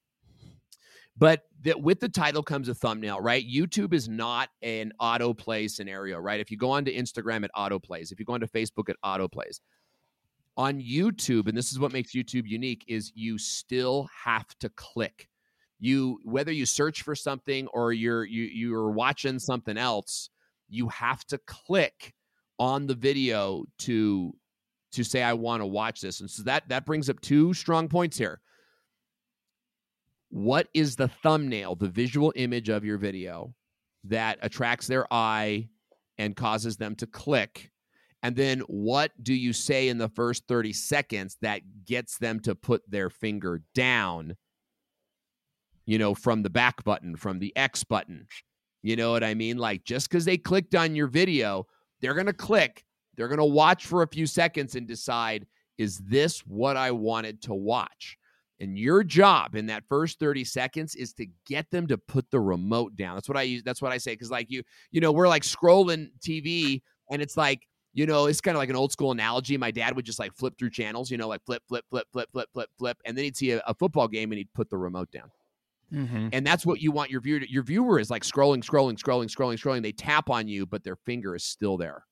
But that with the title comes a thumbnail, right? YouTube is not an autoplay scenario, right? If you go onto Instagram, it autoplays. If you go onto Facebook, it autoplays. On YouTube, and this is what makes YouTube unique, is you still have to click. You whether you search for something or you're you you're watching something else, you have to click on the video to to say I want to watch this. And so that that brings up two strong points here. What is the thumbnail, the visual image of your video that attracts their eye and causes them to click? And then what do you say in the first 30 seconds that gets them to put their finger down, you know, from the back button, from the X button? You know what I mean? Like just because they clicked on your video, they're going to click, they're going to watch for a few seconds and decide, is this what I wanted to watch? And your job in that first 30 seconds is to get them to put the remote down. That's what I use. That's what I say. Cause like you, you know, we're like scrolling TV and it's like, you know, it's kind of like an old school analogy. My dad would just like flip through channels, you know, like flip, flip, flip, flip, flip, flip, flip. And then he'd see a, a football game and he'd put the remote down. Mm-hmm. And that's what you want your viewer to, your viewer is like scrolling, scrolling, scrolling, scrolling, scrolling. They tap on you, but their finger is still there.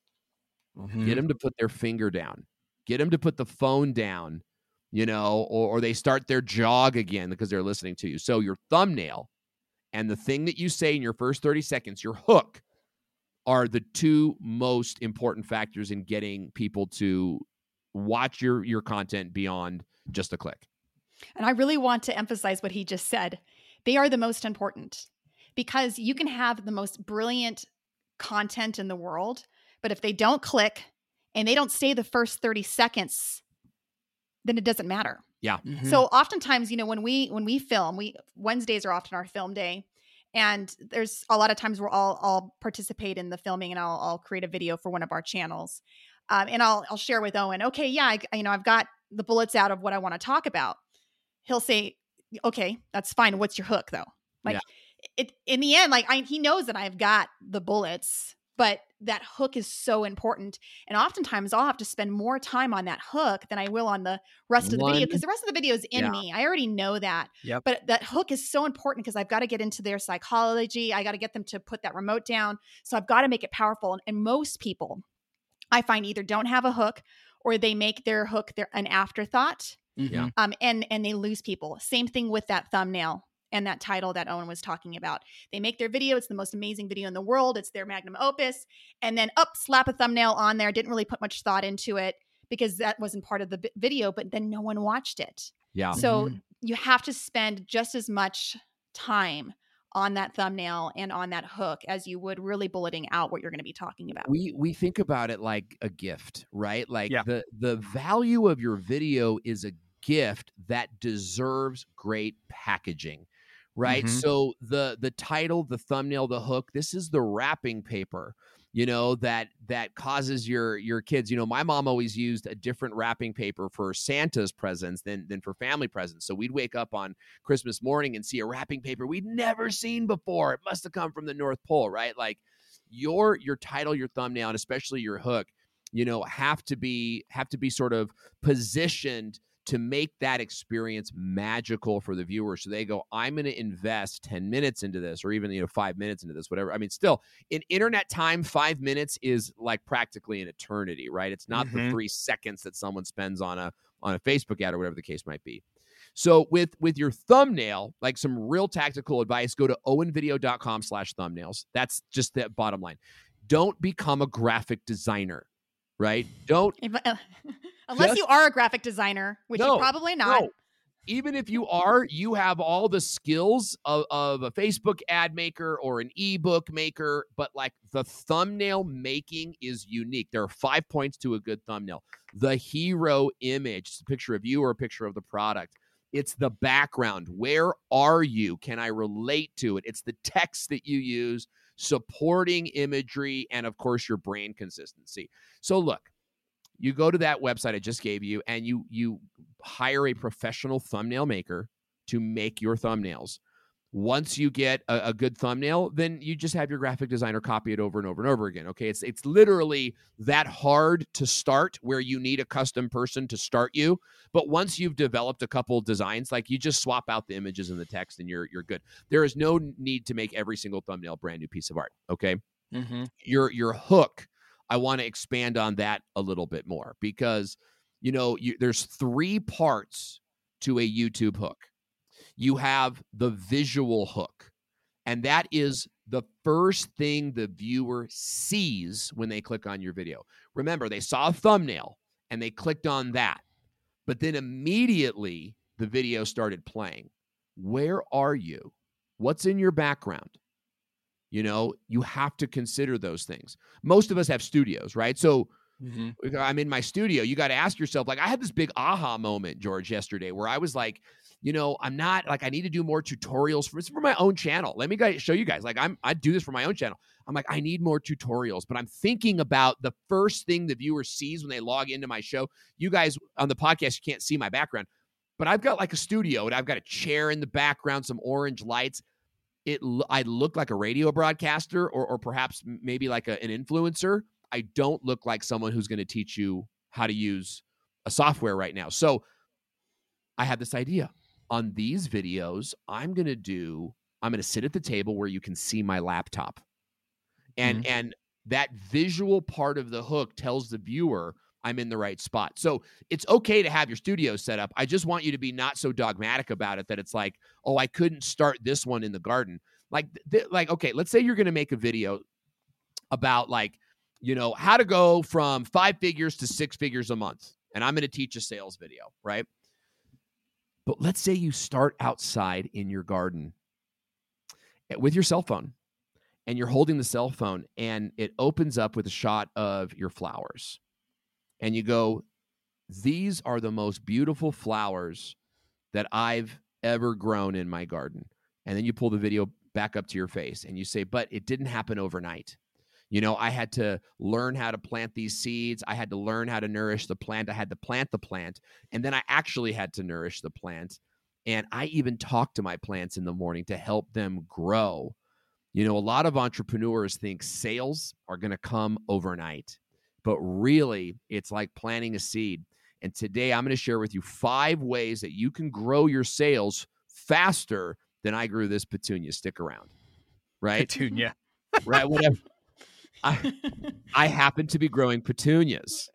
Mm-hmm. Get them to put their finger down. Get them to put the phone down, you know, or, or they start their jog again because they're listening to you. So your thumbnail and the thing that you say in your first 30 seconds, your hook, are the two most important factors in getting people to watch your your content beyond just a click. And I really want to emphasize what he just said. They are the most important because you can have the most brilliant content in the world, but if they don't click and they don't stay the first 30 seconds, then it doesn't matter. Yeah. Mm-hmm. So oftentimes, you know, when we when we film, we Wednesdays are often our film day. And there's a lot of times where I'll I'll participate in the filming and I'll I'll create a video for one of our channels. Um, and I'll I'll share with Owen, okay, yeah, I, you know, I've got the bullets out of what I want to talk about. He'll say, okay, that's fine. What's your hook though? Like Yeah. it in the end, like I, he knows that I've got the bullets, but that hook is so important. And oftentimes I'll have to spend more time on that hook than I will on the rest of the video because the rest of the video is in Yeah. me. I already know that. Yep. But that hook is so important because I've got to get into their psychology. I got to get them to put that remote down. So I've got to make it powerful. And, and most people I find either don't have a hook or they make their hook their an afterthought Mm-hmm. um, and and they lose people. Same thing with that thumbnail and that title that Owen was talking about. They make their video; it's the most amazing video in the world. It's their magnum opus, and then up slap a thumbnail on there. Didn't really put much thought into it because that wasn't part of the vi- video, but then no one watched it. Yeah. So Mhm. you have to spend just as much time on that thumbnail and on that hook as you would really bulleting out what you're going to be talking about. we we think about it like a gift right like Yeah. the the value of your video is a gift that deserves great packaging right? Mhm. so the the title the thumbnail the hook this is the wrapping paper you know that that causes your your kids you know my mom always used a different wrapping paper for santa's presents than than for family presents. So we'd wake up on christmas morning and see a wrapping paper we'd never seen before. It must have come from the north pole right? Like your your title your thumbnail and especially your hook you know have to be have to be sort of positioned to make that experience magical for the viewer. So they go i'm going to invest 10 minutes into this or even you know 5 minutes into this whatever. I mean still in internet time 5 minutes is like practically an eternity right? It's not the Mhm. 3 seconds that someone spends on a on a facebook ad or whatever the case might be. So with with your thumbnail like some real tactical advice go to owenvideo.com slash thumbnails. That's just the bottom line. Don't become a graphic designer right don't If- uh, unless Just- you are a graphic designer, which No, you're probably not. no. even if you are you have all the skills of, of a facebook ad maker or an ebook maker but like the thumbnail making is unique there are five points to a good thumbnail the hero image it's a picture of you or a picture of the product it's the background. Where are you? Can i relate to it? It's the text that you use supporting imagery and of course your brand consistency. So look you go to that website I just gave you and you you hire a professional thumbnail maker to make your thumbnails. Once you get a, a, good thumbnail, then you just have your graphic designer copy it over and over and over again. Okay. It's it's literally that hard to start where you need a custom person to start you. But once you've developed a couple designs, like you just swap out the images and the text and you're you're good. There is no need to make every single thumbnail brand new piece of art. Okay. Mm-hmm. Your your hook, I want to expand on that a little bit more because you know you, there's three parts to a YouTube hook you have the visual hook. And that is the first thing the viewer sees when they click on your video. Remember, they saw a thumbnail and they clicked on that. But then immediately the video started playing. Where are you? What's in your background? You know, you have to consider those things. Most of us have studios, right? So mm-hmm. I'm in my studio. You got to ask yourself, like, I had this big aha moment, George, yesterday, where I was like, you know, I'm not like I need to do more tutorials for for my own channel. Let me guys show you guys. Like I'm I do this for my own channel. I'm like I need more tutorials, but I'm thinking about the first thing the viewer sees when they log into my show. You guys on the podcast you can't see my background, but I've got like a studio and I've got a chair in the background, some orange lights. It I look like a radio broadcaster or or perhaps maybe like a, an influencer. I don't look like someone who's going to teach you how to use a software right now. So I had this idea on these videos, I'm going to do, I'm going to sit at the table where you can see my laptop. And, mm-hmm. and, that visual part of the hook tells the viewer I'm in the right spot. So it's okay to have your studio set up. I just want you to be not so dogmatic about it that it's like, oh, I couldn't start this one in the garden. Like, th- like okay, let's say you're going to make a video about like, you know, how to go from five figures to six figures a month, and I'm going to teach a sales video, right? But let's say you start outside in your garden eh, with your cell phone and you're holding the cell phone and it opens up with a shot of your flowers. And you go, These are the most beautiful flowers that I've ever grown in my garden. And then you pull the video back up to your face and you say, But it didn't happen overnight. You know, I had to learn how to plant these seeds. I had to learn how to nourish the plant. I had to plant the plant. And then I actually had to nourish the plant. And I even talk to my plants in the morning to help them grow. You know, a lot of entrepreneurs think sales are going to come overnight, but really, it's like planting a seed. And today, I'm going to share with you five ways that you can grow your sales faster than I grew this petunia. Stick around, right? Petunia, right? Whatever. I, I happen to be growing petunias.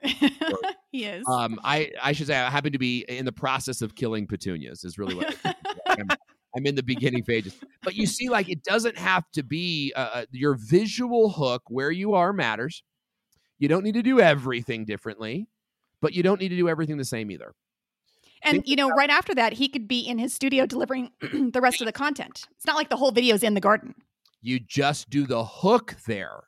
yes. Um, I, I should say I happen to be in the process of killing petunias is really what I'm, I'm, in the beginning phases. But you see, like it doesn't have to be uh, uh, your visual hook where you are matters. You don't need to do everything differently, but you don't need to do everything the same either. And Think you know, right after that, he could be in his studio delivering the rest of the content. It's not like the whole video is in the garden. You just do the hook there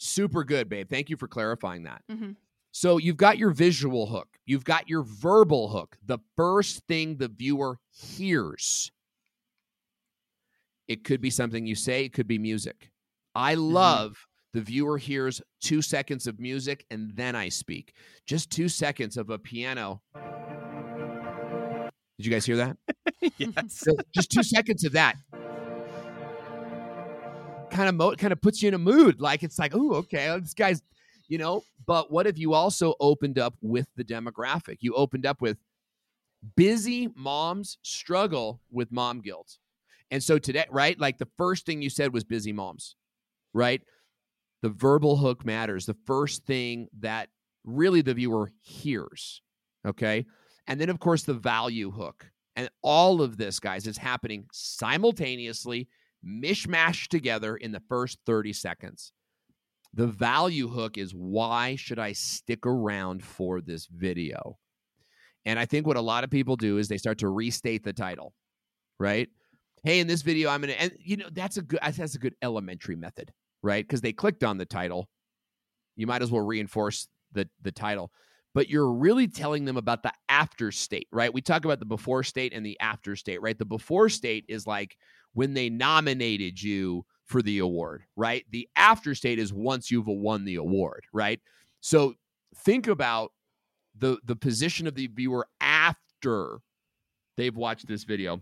Super good, babe. Thank you for clarifying that. Mm-hmm. So you've got your visual hook, you've got your verbal hook, the first thing the viewer hears. It could be something you say, it could be music. I mm-hmm. love mm-hmm. the viewer hears two seconds of music and then I speak. Just two seconds of a piano. Did you guys hear that? yes. just two seconds of that kind of mo- kind of puts you in a mood. Like it's like, oh, okay, this guy's, you know. But what if you also opened up with the demographic? You opened up with busy moms struggle with mom guilt. And so today, right? Like the first thing you said was busy moms, right? The verbal hook matters. The first thing that really the viewer hears. Okay. And then, of course, the value hook. And all of this, guys, is happening simultaneously mishmash together in the first 30 seconds. The value hook is why should I stick around for this video? And I think what a lot of people do is they start to restate the title, right? Hey, in this video, I'm gonna, and you know that's a good that's a good elementary method, right? Because they clicked on the title, you might as well reinforce the the title. But you're really telling them about the after state, right? We talk about the before state and the after state, right? The before state is like when they nominated you for the award, right? The after state is once you've won the award, right? So think about the the position of the viewer after they've watched this video.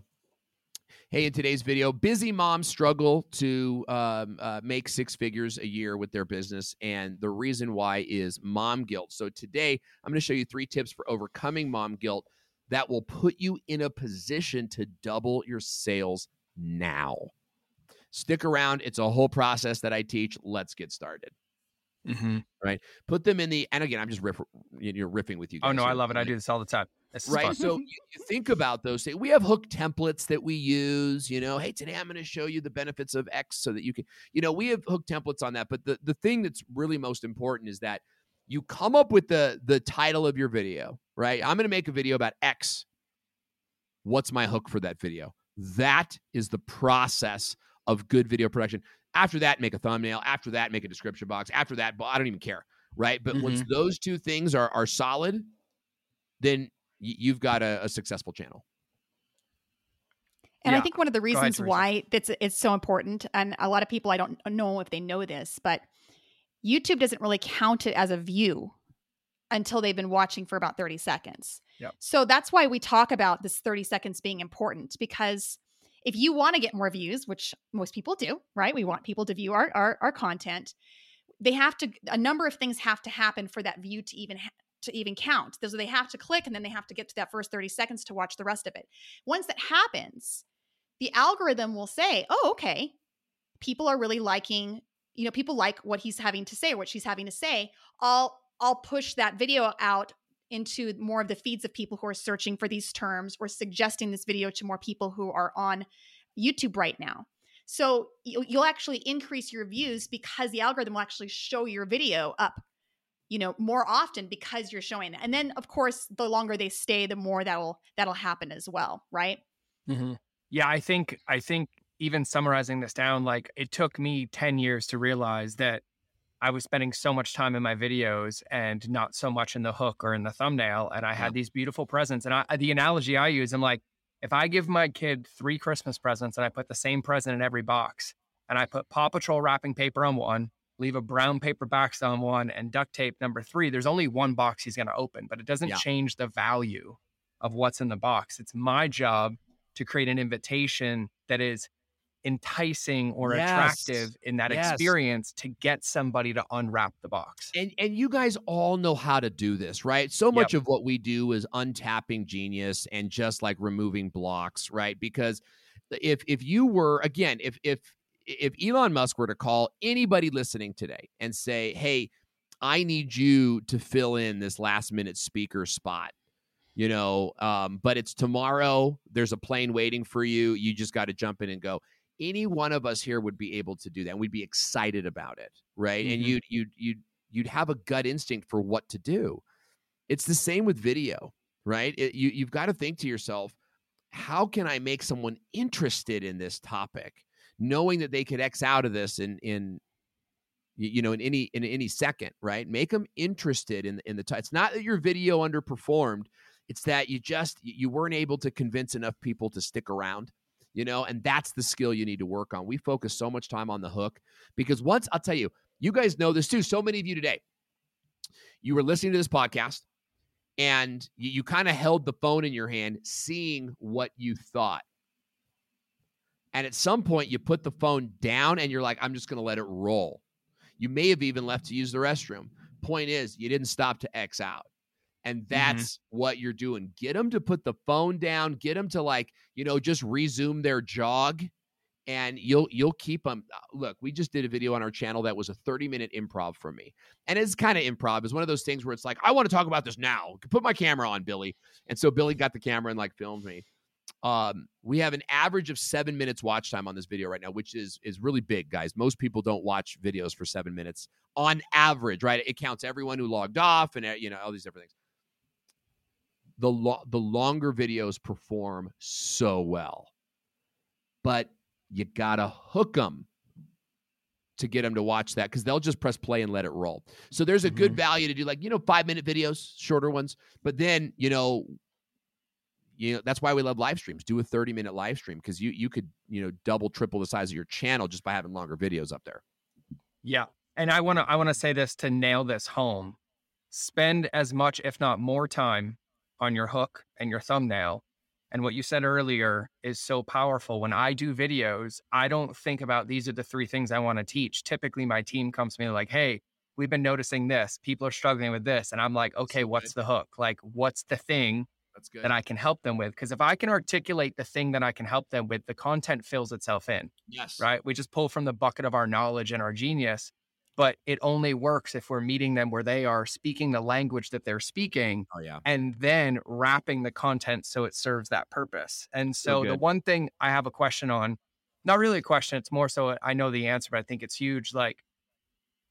Hey, in today's video, busy moms struggle to um, uh, make six figures a year with their business. And the reason why is mom guilt. So, today I'm going to show you three tips for overcoming mom guilt that will put you in a position to double your sales now. Stick around. It's a whole process that I teach. Let's get started. Mm-hmm. Right. Put them in the, and again, I'm just riff, you're riffing with you. Oh, no, here, I love it. I do this all the time. This right so you, you think about those things we have hook templates that we use you know hey today i'm going to show you the benefits of x so that you can you know we have hook templates on that but the, the thing that's really most important is that you come up with the the title of your video right i'm going to make a video about x what's my hook for that video that is the process of good video production. After that make a thumbnail. After that make a description box. After that but i don't even care right? But once mm-hmm. those two things are are solid then y- you've got a, a successful channel. And I think one of the reasons Theresa. why that's it's so important, and a lot of people I don't know if they know this, but YouTube doesn't really count it as a view until they've been watching for about 30 seconds. Yep. So that's why we talk about this 30 seconds being important because if you want to get more views, which most people do, right? We want people to view our, our, our content. They have to, a number of things have to happen for that view to even ha- to even count. So they have to click and then they have to get to that first 30 seconds to watch the rest of it. Once that happens, the algorithm will say, oh, okay, people are really liking, you know, people like what he's having to say or what she's having to say. I'll I'll push that video out into more of the feeds of people who are searching for these terms or suggesting this video to more people who are on YouTube right now. So you- you'll actually increase your views because the algorithm will actually show your video up, you know, more often because you're showing it. And then of course, the longer they stay, the more that'll that'll happen as well, right? Mm-hmm. Yeah, I think I think even summarizing this down, like it took me ten years to realize that I was spending so much time in my videos and not so much in the hook or in the thumbnail, and I had these beautiful presents. And I, uh, the analogy I use, I'm like, if I give my kid three Christmas presents and I put the same present in every box, and I put Paw Patrol wrapping paper on one, leave a brown paper box on one, and duct tape number three, there's only one box he's going to open, but it doesn't Yeah. change the value of what's in the box. It's my job to create an invitation that is enticing or Yes. attractive in that Yes. experience to get somebody to unwrap the box. And and you guys all know how to do this, right? So much of what we do is untapping genius and just like removing blocks, right? Because if if you were again, if if if Elon Musk were to call anybody listening today and say, "Hey, I need you to fill in this last minute speaker spot." You know, um, but it's tomorrow. There's a plane waiting for you. You just got to jump in and go. Any one of us here would be able to do that. And we'd be excited about it, right? And Mhm. you'd you'd you'd you'd have a gut instinct for what to do. It's the same with video, right? It, you you've got to think to yourself, how can I make someone interested in this topic, knowing that they could X out of this in in you know in any in any second, right? Make them interested in in the. T- it's not that your video underperformed; it's that you just you weren't able to convince enough people to stick around. You know, and that's the skill you need to work on. We focus so much time on the hook because once I'll tell you, you guys know this too. So many of you today, you were listening to this podcast and you, you kind of held the phone in your hand, seeing what you thought. And at some point, you put the phone down and you're like, I'm just going to let it roll. You may have even left to use the restroom. Point is, you didn't stop to X out. And that's what you're doing. Get them to put the phone down, get them to like, you know, just resume their jog and you'll you'll keep them look we just did a video on our channel that was a 30 minute improv from me and it's kind of improv it's one of those things where it's like i want to talk about this now put my camera on billy. And so billy got the camera and like filmed me. Um we have an average of seven minutes watch time on this video right now which is is really big guys. Most people don't watch videos for seven minutes on average right? It counts everyone who logged off and uh, you know all these different things the lo- the longer videos perform so well but you gotta hook them to get them to watch that because they'll just press play and let it roll. So there's a good mm-hmm. value to do like you know five minute videos, shorter ones, but then you know. You know, that's why we love live streams. Do a 30 minute live stream because you you could, you know, double, triple the size of your channel just by having longer videos up there. Yeah. And I want to I want to say this to nail this home. Spend as much if not more time on your hook and your thumbnail And what you said earlier is so powerful. When I do videos, I don't think about these are the three things I want to teach. Typically, my team comes to me like, hey, we've been noticing this. People are struggling with this. And I'm like, okay, what's the hook? Like, what's the thing That's good. that I can help them with? Because if I can articulate the thing that I can help them with, the content fills itself in, yes. right? We just pull from the bucket of our knowledge and our genius. But it only works if we're meeting them where they are, speaking the language that they're speaking, Oh yeah. and then wrapping the content so it serves that purpose. And so the one thing I have a question on, not really a question, it's more so I know the answer, but I think it's huge. Like,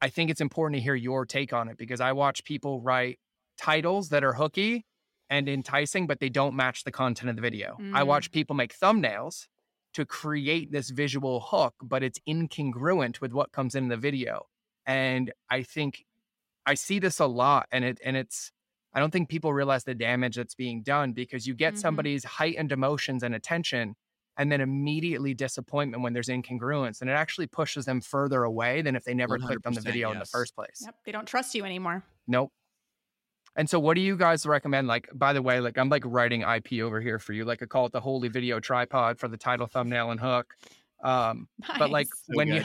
I think it's important to hear your take on it because I watch people write titles that are hooky and enticing, but they don't match the content of the video. I Mm. watch people make thumbnails to create this visual hook, but it's incongruent with what comes in the video. And I think I see this a lot and it and it's I don't think people realize the damage that's being done because you get Mhm. somebody's heightened emotions and attention and then immediately disappointment when there's incongruence and it actually pushes them further away than if they never clicked on the 100%, video in the first place. Yep. They don't trust you anymore. Nope. And so what do you guys recommend? Like, by the way, like I'm like writing IP over here for you. Like I call it the holy video tripod for the title, thumbnail, and hook. Um, but like So when you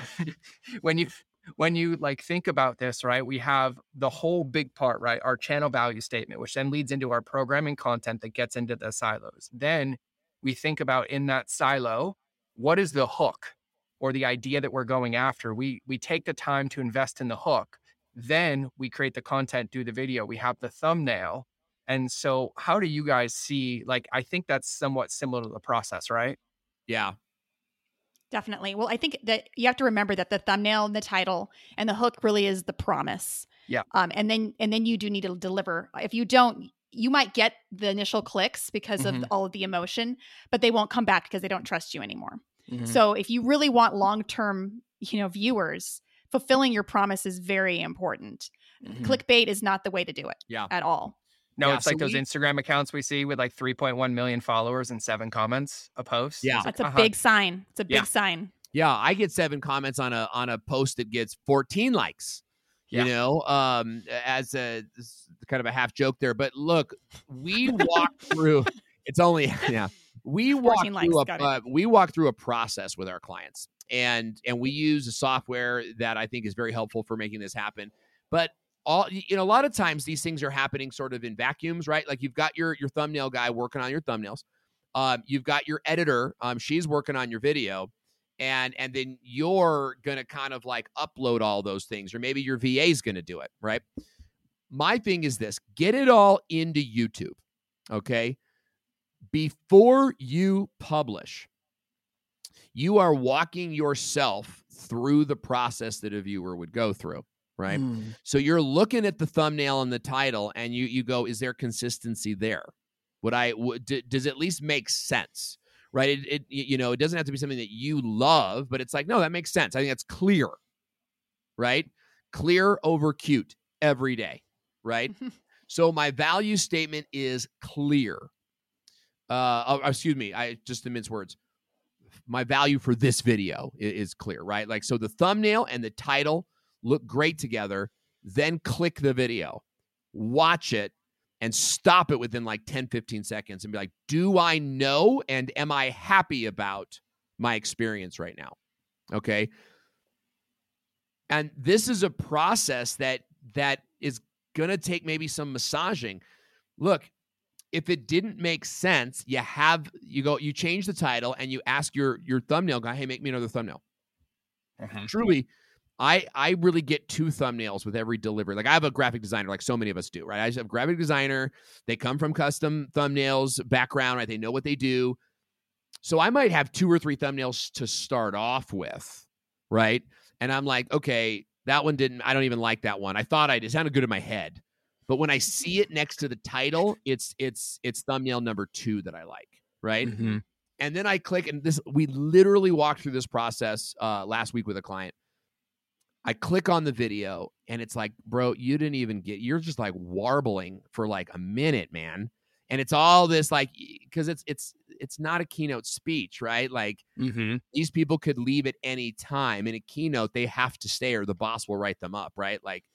when you when you like think about this right we have the whole big part right our channel value statement which then leads into our programming content that gets into the silos. Then we think about in that silo what is the hook or the idea that we're going after? We we take the time to invest in the hook then we create the content do the video. We have the thumbnail. And so how do you guys see like i think that's somewhat similar to the process right? Yeah. Definitely. Well, I think that you have to remember that the thumbnail and the title and the hook really is the promise. Yeah. Um, and then and then you do need to deliver. If you don't, you might get the initial clicks because Mhm. of all of the emotion, but they won't come back because they don't trust you anymore. Mhm. So if you really want long term, you know, viewers, fulfilling your promise is very important. Mhm. Clickbait is not the way to do it. Yeah. At all. No, Yeah, it's like so those we- Instagram accounts we see with like 3.1 million followers and seven comments a post. Yeah. It's like, That's a uh-huh. big sign. It's a big Yeah. sign. Yeah, I get seven comments on a on a post that gets 14 likes. Yeah. You know, um, as a kind of a half joke there, but look, we walk through. It's only yeah, we walk 14 likes, through a uh, we walk through a process with our clients, and and we use a software that I think is very helpful for making this happen. But all you know, a lot of times these things are happening sort of in vacuums, right? Like you've got your your thumbnail guy working on your thumbnails. Um, you've got your editor, um, she's working on your video and and then you're gonna kind of like upload all those things or maybe your va is gonna do it right my thing is this get it all into youtube okay before you publish you are walking yourself through the process that a viewer would go through right Mm. so you're looking at the thumbnail and the title, and you you go, is there consistency there? Would I would, d- does it at least make sense? Right? It, it you know it doesn't have to be something that you love, but it's like no, that makes sense. I think that's clear. Right? Clear over cute every day. Right? so my value statement is clear. Uh, oh, excuse me. I just to mince words. My value for this video is clear, right? Like so, the thumbnail and the title look great together, then click the video, watch it, and stop it within like 10, 15 seconds and be like, do I know and am I happy about my experience right now? Okay. And this is a process that that is gonna take maybe some massaging. Look, if it didn't make sense, you have you go, you change the title and you ask your your thumbnail guy, hey, make me another thumbnail Mhm. truly I I really get two thumbnails with every delivery. Like I have a graphic designer, like so many of us do, right? I just have a graphic designer. They come from custom thumbnails background, right? They know what they do. So I might have two or three thumbnails to start off with, right? And I'm like, okay, that one didn't. I don't even like that one. I thought I it sounded good in my head, but when I see it next to the title, it's it's it's thumbnail number two that I like, right? Mhm. and then I click, and this we literally walked through this process uh, last week with a client. I click on the video, and it's like, bro, you didn't even get. You're just like warbling for like a minute, man. And it's all this like because it's it's it's not a keynote speech, right? Like Mhm. these people could leave at any time. In a keynote, they have to stay, or the boss will write them up, right? Like,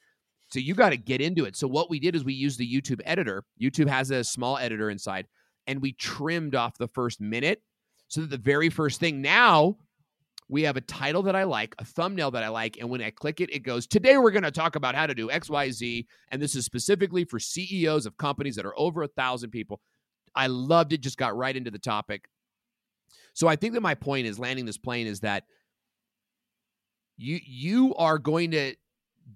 so you got to get into it. So what we did is we used the YouTube editor. YouTube has a small editor inside, and we trimmed off the first minute so that the very first thing now we have a title that I like, a thumbnail that I like, and when I click it, it goes, Today we're going to talk about how to do XYZ. And this is specifically for CEOs of companies that are over a thousand people. I loved it, just got right into the topic. So I think that my point is landing this plane is that you you are going to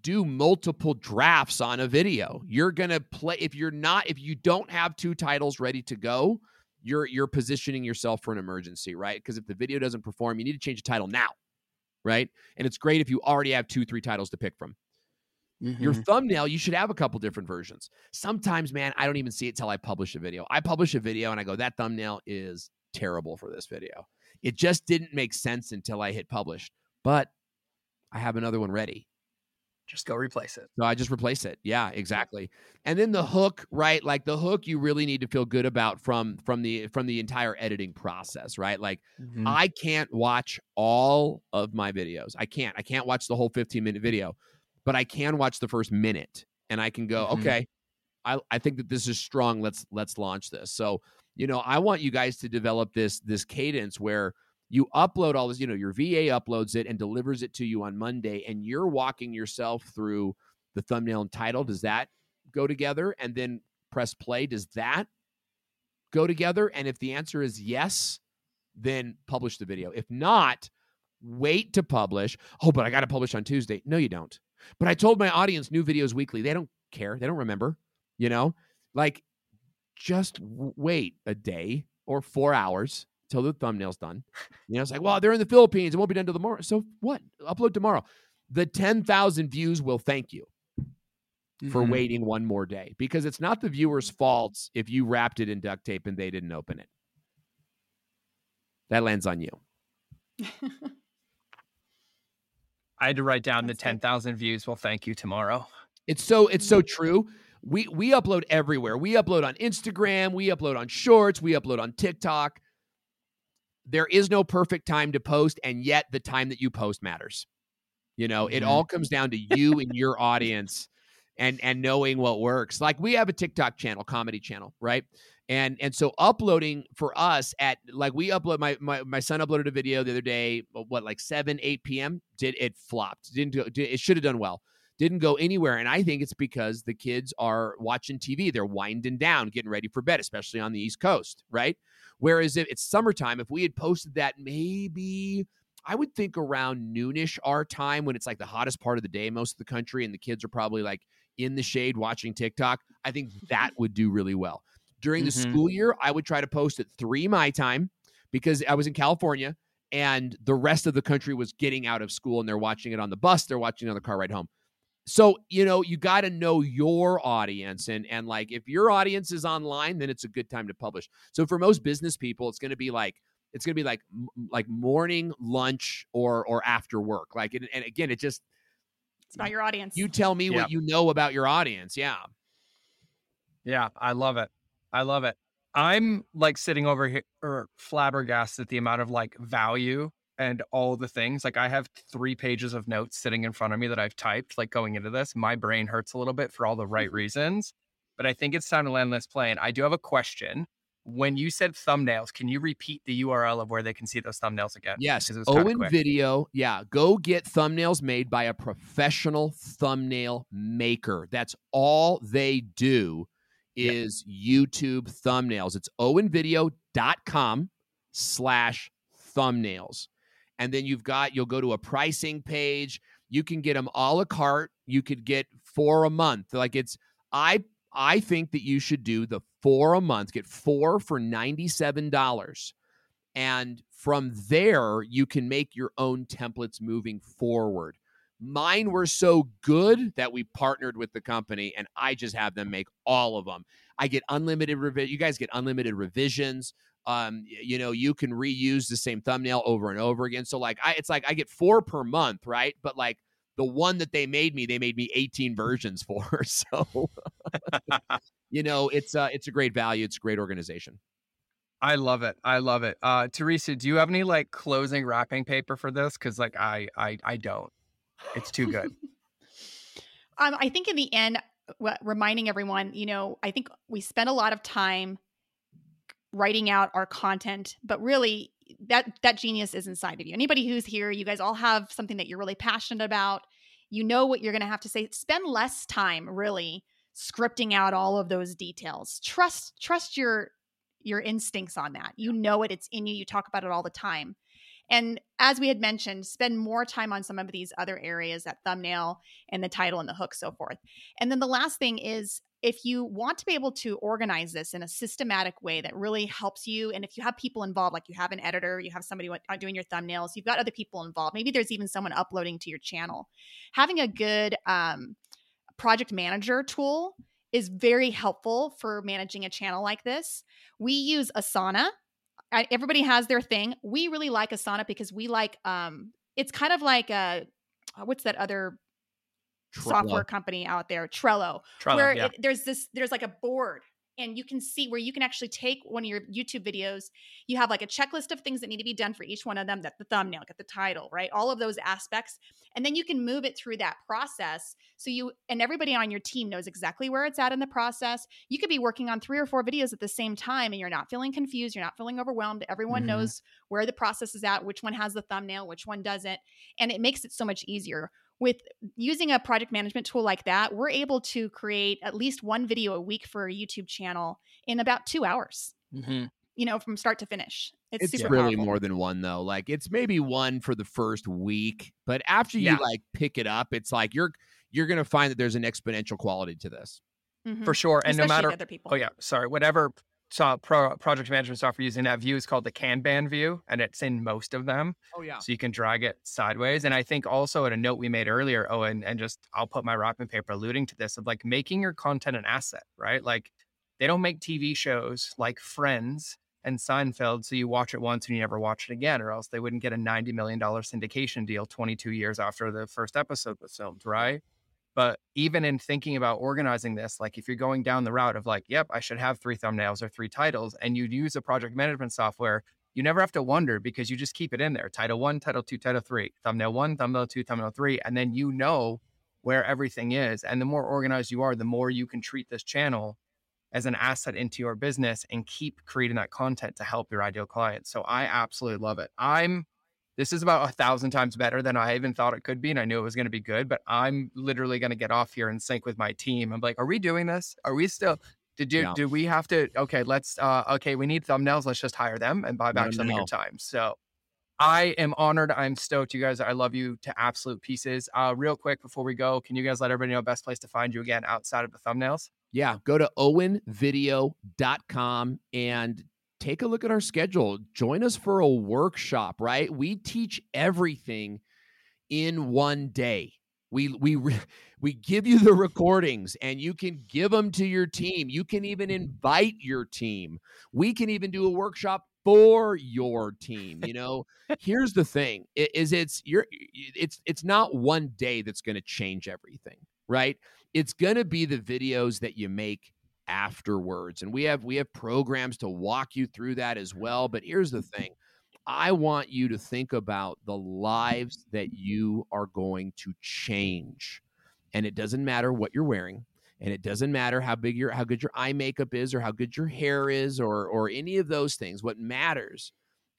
do multiple drafts on a video. You're going to play if you're not if you don't have two titles ready to go, you're you're positioning yourself for an emergency, right? Because if the video doesn't perform, you need to change the title now, right? And it's great if you already have two, three titles to pick from. Mm-hmm. Your thumbnail, you should have a couple different versions. Sometimes, man, I don't even see it till I publish a video. I publish a video and I go, that thumbnail is terrible for this video. It just didn't make sense until I hit publish. But I have another one ready. Just go replace it. So I just replace it. Yeah, exactly. And then the hook, right? Like the hook you really need to feel good about from from the from the entire editing process, right? Like mm-hmm. I can't watch all of my videos. I can't. I can't watch the whole 15 minute video, but I can watch the first minute and I can go, mm-hmm. okay, I, I think that this is strong. Let's let's launch this. So, you know, I want you guys to develop this this cadence where you upload all this, you know, your VA uploads it and delivers it to you on Monday, and you're walking yourself through the thumbnail and title. Does that go together? And then press play. Does that go together? And if the answer is yes, then publish the video. If not, wait to publish. Oh, but I got to publish on Tuesday. No, you don't. But I told my audience new videos weekly. They don't care. They don't remember, you know? Like just wait a day or 4 hours till the thumbnail's done. You know, it's like, well, they're in the Philippines. It won't be done till tomorrow. So what? Upload tomorrow. The 10,000 views will thank you mm-hmm. for waiting one more day because it's not the viewer's fault if you wrapped it in duct tape and they didn't open it. That lands on you. I had to write down the 10,000 views will thank you tomorrow. It's so it's so true. We we upload everywhere. We upload on Instagram, we upload on Shorts, we upload on TikTok there is no perfect time to post, and yet the time that you post matters. You know, it mm-hmm. all comes down to you and your audience and and knowing what works. Like we have a TikTok channel, comedy channel, right? And and so uploading for us at like we upload my my, my son uploaded a video the other day, what like 7 8 p.m. did it flopped. Didn't do it should have done well. Didn't go anywhere and I think it's because the kids are watching TV. They're winding down, getting ready for bed, especially on the East Coast, right? Whereas if it's summertime, if we had posted that maybe I would think around noonish our time when it's like the hottest part of the day, most of the country, and the kids are probably like in the shade watching TikTok. I think that would do really well. During the mm-hmm. school year, I would try to post at three my time because I was in California and the rest of the country was getting out of school and they're watching it on the bus, they're watching it on the car ride home so you know you got to know your audience and and like if your audience is online then it's a good time to publish. So for most business people it's going to be like it's going to be like like morning lunch or or after work like and, and again it just it's about your audience. You tell me what you know about your audience yeah. Yeah i love it i love it. I'm like sitting over here or flabbergasted at the amount of like value and all the things. Like I have three pages of notes sitting in front of me that I've typed, like going into this. My brain hurts a little bit for all the right mm-hmm. reasons, but I think it's time to land this plane. I do have a question. When you said thumbnails, can you repeat the URL of where they can see those thumbnails again? Yes. Owen Video. Yeah. Go get thumbnails made by a professional thumbnail maker. That's all they do is yep. YouTube thumbnails. It's owenvideo.com slash thumbnails and then you've got you'll go to a pricing page. You can get them a la carte. You could get four a month. Like it's i i think that you should do the four a month get four for $97 and from there you can make your own templates moving forward. Mine were so good that we partnered with the company and i just have them make all of them i get unlimited revision you guys get unlimited revisions um you know you can reuse the same thumbnail over and over again so like i it's like i get four per month right but like the one that they made me they made me 18 versions for so you know it's uh it's a great value it's a great organization I love it. I love it. Uh, Theresa, do you have any like closing wrapping paper for this? Because like I, I, I don't. It's too good. um, I think in the end, reminding everyone, you know, I think we spend a lot of time writing out our content, but really that that genius is inside of you. Anybody who's here, you guys all have something that you're really passionate about. You know what you're going to have to say. Spend less time really scripting out all of those details. Trust trust your your instincts on that. You know it, it's in you. You talk about it all the time. And as we had mentioned, spend more time on some of these other areas, that thumbnail and the title and the hook, so forth. And then the last thing is if you want to be able to organize this in a systematic way that really helps you, and if you have people involved, like you have an editor, you have somebody uh, doing your thumbnails, you've got other people involved, maybe there's even someone uploading to your channel, having a good um, project manager tool is very helpful for managing a channel like this. We use Asana. Everybody has their thing. We really like Asana because we like um it's kind of like a what's that other Trello. software company out there, Trello, Trello where yeah. it, there's this there's like a board and you can see where you can actually take one of your YouTube videos. You have like a checklist of things that need to be done for each one of them. That the thumbnail, get the title, right? All of those aspects, and then you can move it through that process. So you and everybody on your team knows exactly where it's at in the process. You could be working on three or four videos at the same time, and you're not feeling confused. You're not feeling overwhelmed. Everyone mm-hmm. knows where the process is at, which one has the thumbnail, which one doesn't, and it makes it so much easier with using a project management tool like that, we're able to create at least one video a week for a YouTube channel in about two hours. Mm-hmm. You know, from start to finish. It's, it's really powerful. more than one though. Like it's maybe one for the first week, but after you yeah. like pick it up, it's like you're you're gonna find that there's an exponential quality to this. Mm-hmm. For sure, and Especially no matter other people. Oh yeah, sorry. Whatever so pro, project management software using that view is called the Kanban view, and it's in most of them. Oh yeah. So you can drag it sideways. And I think also at a note we made earlier, oh, and, and just I'll put my wrapping paper alluding to this of like making your content an asset, right? Like they don't make TV shows like Friends and Seinfeld, so you watch it once and you never watch it again, or else they wouldn't get a $90 million syndication deal 22 years after the first episode was filmed, right? But even in thinking about organizing this, like if you're going down the route of like, yep, I should have three thumbnails or three titles, and you use a project management software, you never have to wonder because you just keep it in there. Title one, title two, title three, thumbnail one, thumbnail two, thumbnail three, and then you know where everything is. And the more organized you are, the more you can treat this channel as an asset into your business and keep creating that content to help your ideal clients. So I absolutely love it. I'm this is about a thousand times better than I even thought it could be. And I knew it was going to be good, but I'm literally going to get off here and sync with my team. I'm like, are we doing this? Are we still, did you, yeah. do we have to, okay, let's, uh, okay, we need thumbnails. Let's just hire them and buy back no, some no. of your time. So I am honored. I'm stoked. You guys, I love you to absolute pieces. Uh, real quick before we go, can you guys let everybody know best place to find you again outside of the thumbnails? Yeah, go to owenvideo.com and take a look at our schedule. Join us for a workshop, right? We teach everything in one day. We we we give you the recordings and you can give them to your team. You can even invite your team. We can even do a workshop for your team you know here's the thing is it's you're it's it's not one day that's going to change everything right it's going to be the videos that you make afterwards and we have we have programs to walk you through that as well but here's the mm-hmm. thing. I want you to think about the lives that you are going to change and it doesn't matter what you're wearing and it doesn't matter how big your how good your eye makeup is or how good your hair is or or any of those things. What matters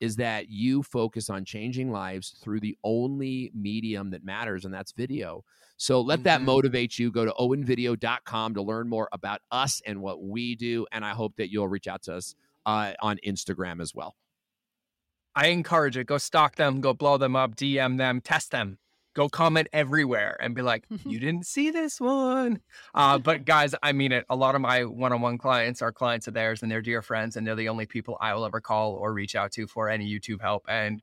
is that you focus on changing lives through the only medium that matters and that's video so let mm-hmm. that motivate you. Go to owenvideo.com to learn more about us and what we do. And I hope that you'll reach out to us uh, on Instagram as well. I encourage it. Go stalk them, go blow them up, DM them, test them. Go comment everywhere and be like, you didn't see this one. Uh, but guys, I mean it. A lot of my one on one clients are clients of theirs and they're dear friends, and they're the only people I will ever call or reach out to for any YouTube help. And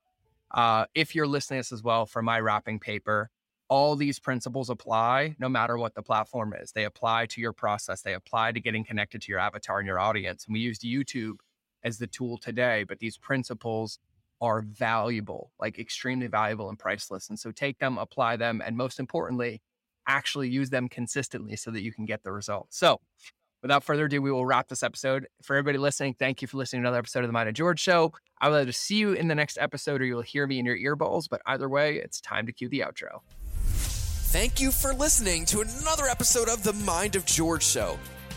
uh, if you're listening to this as well for my wrapping paper, all these principles apply no matter what the platform is. They apply to your process, they apply to getting connected to your avatar and your audience. And we used YouTube as the tool today, but these principles are valuable, like extremely valuable and priceless. And so take them, apply them, and most importantly, actually use them consistently so that you can get the results. So, without further ado, we will wrap this episode. For everybody listening, thank you for listening to another episode of the Mind of George Show. I would love to see you in the next episode or you'll hear me in your earballs, but either way, it's time to cue the outro. Thank you for listening to another episode of the Mind of George Show.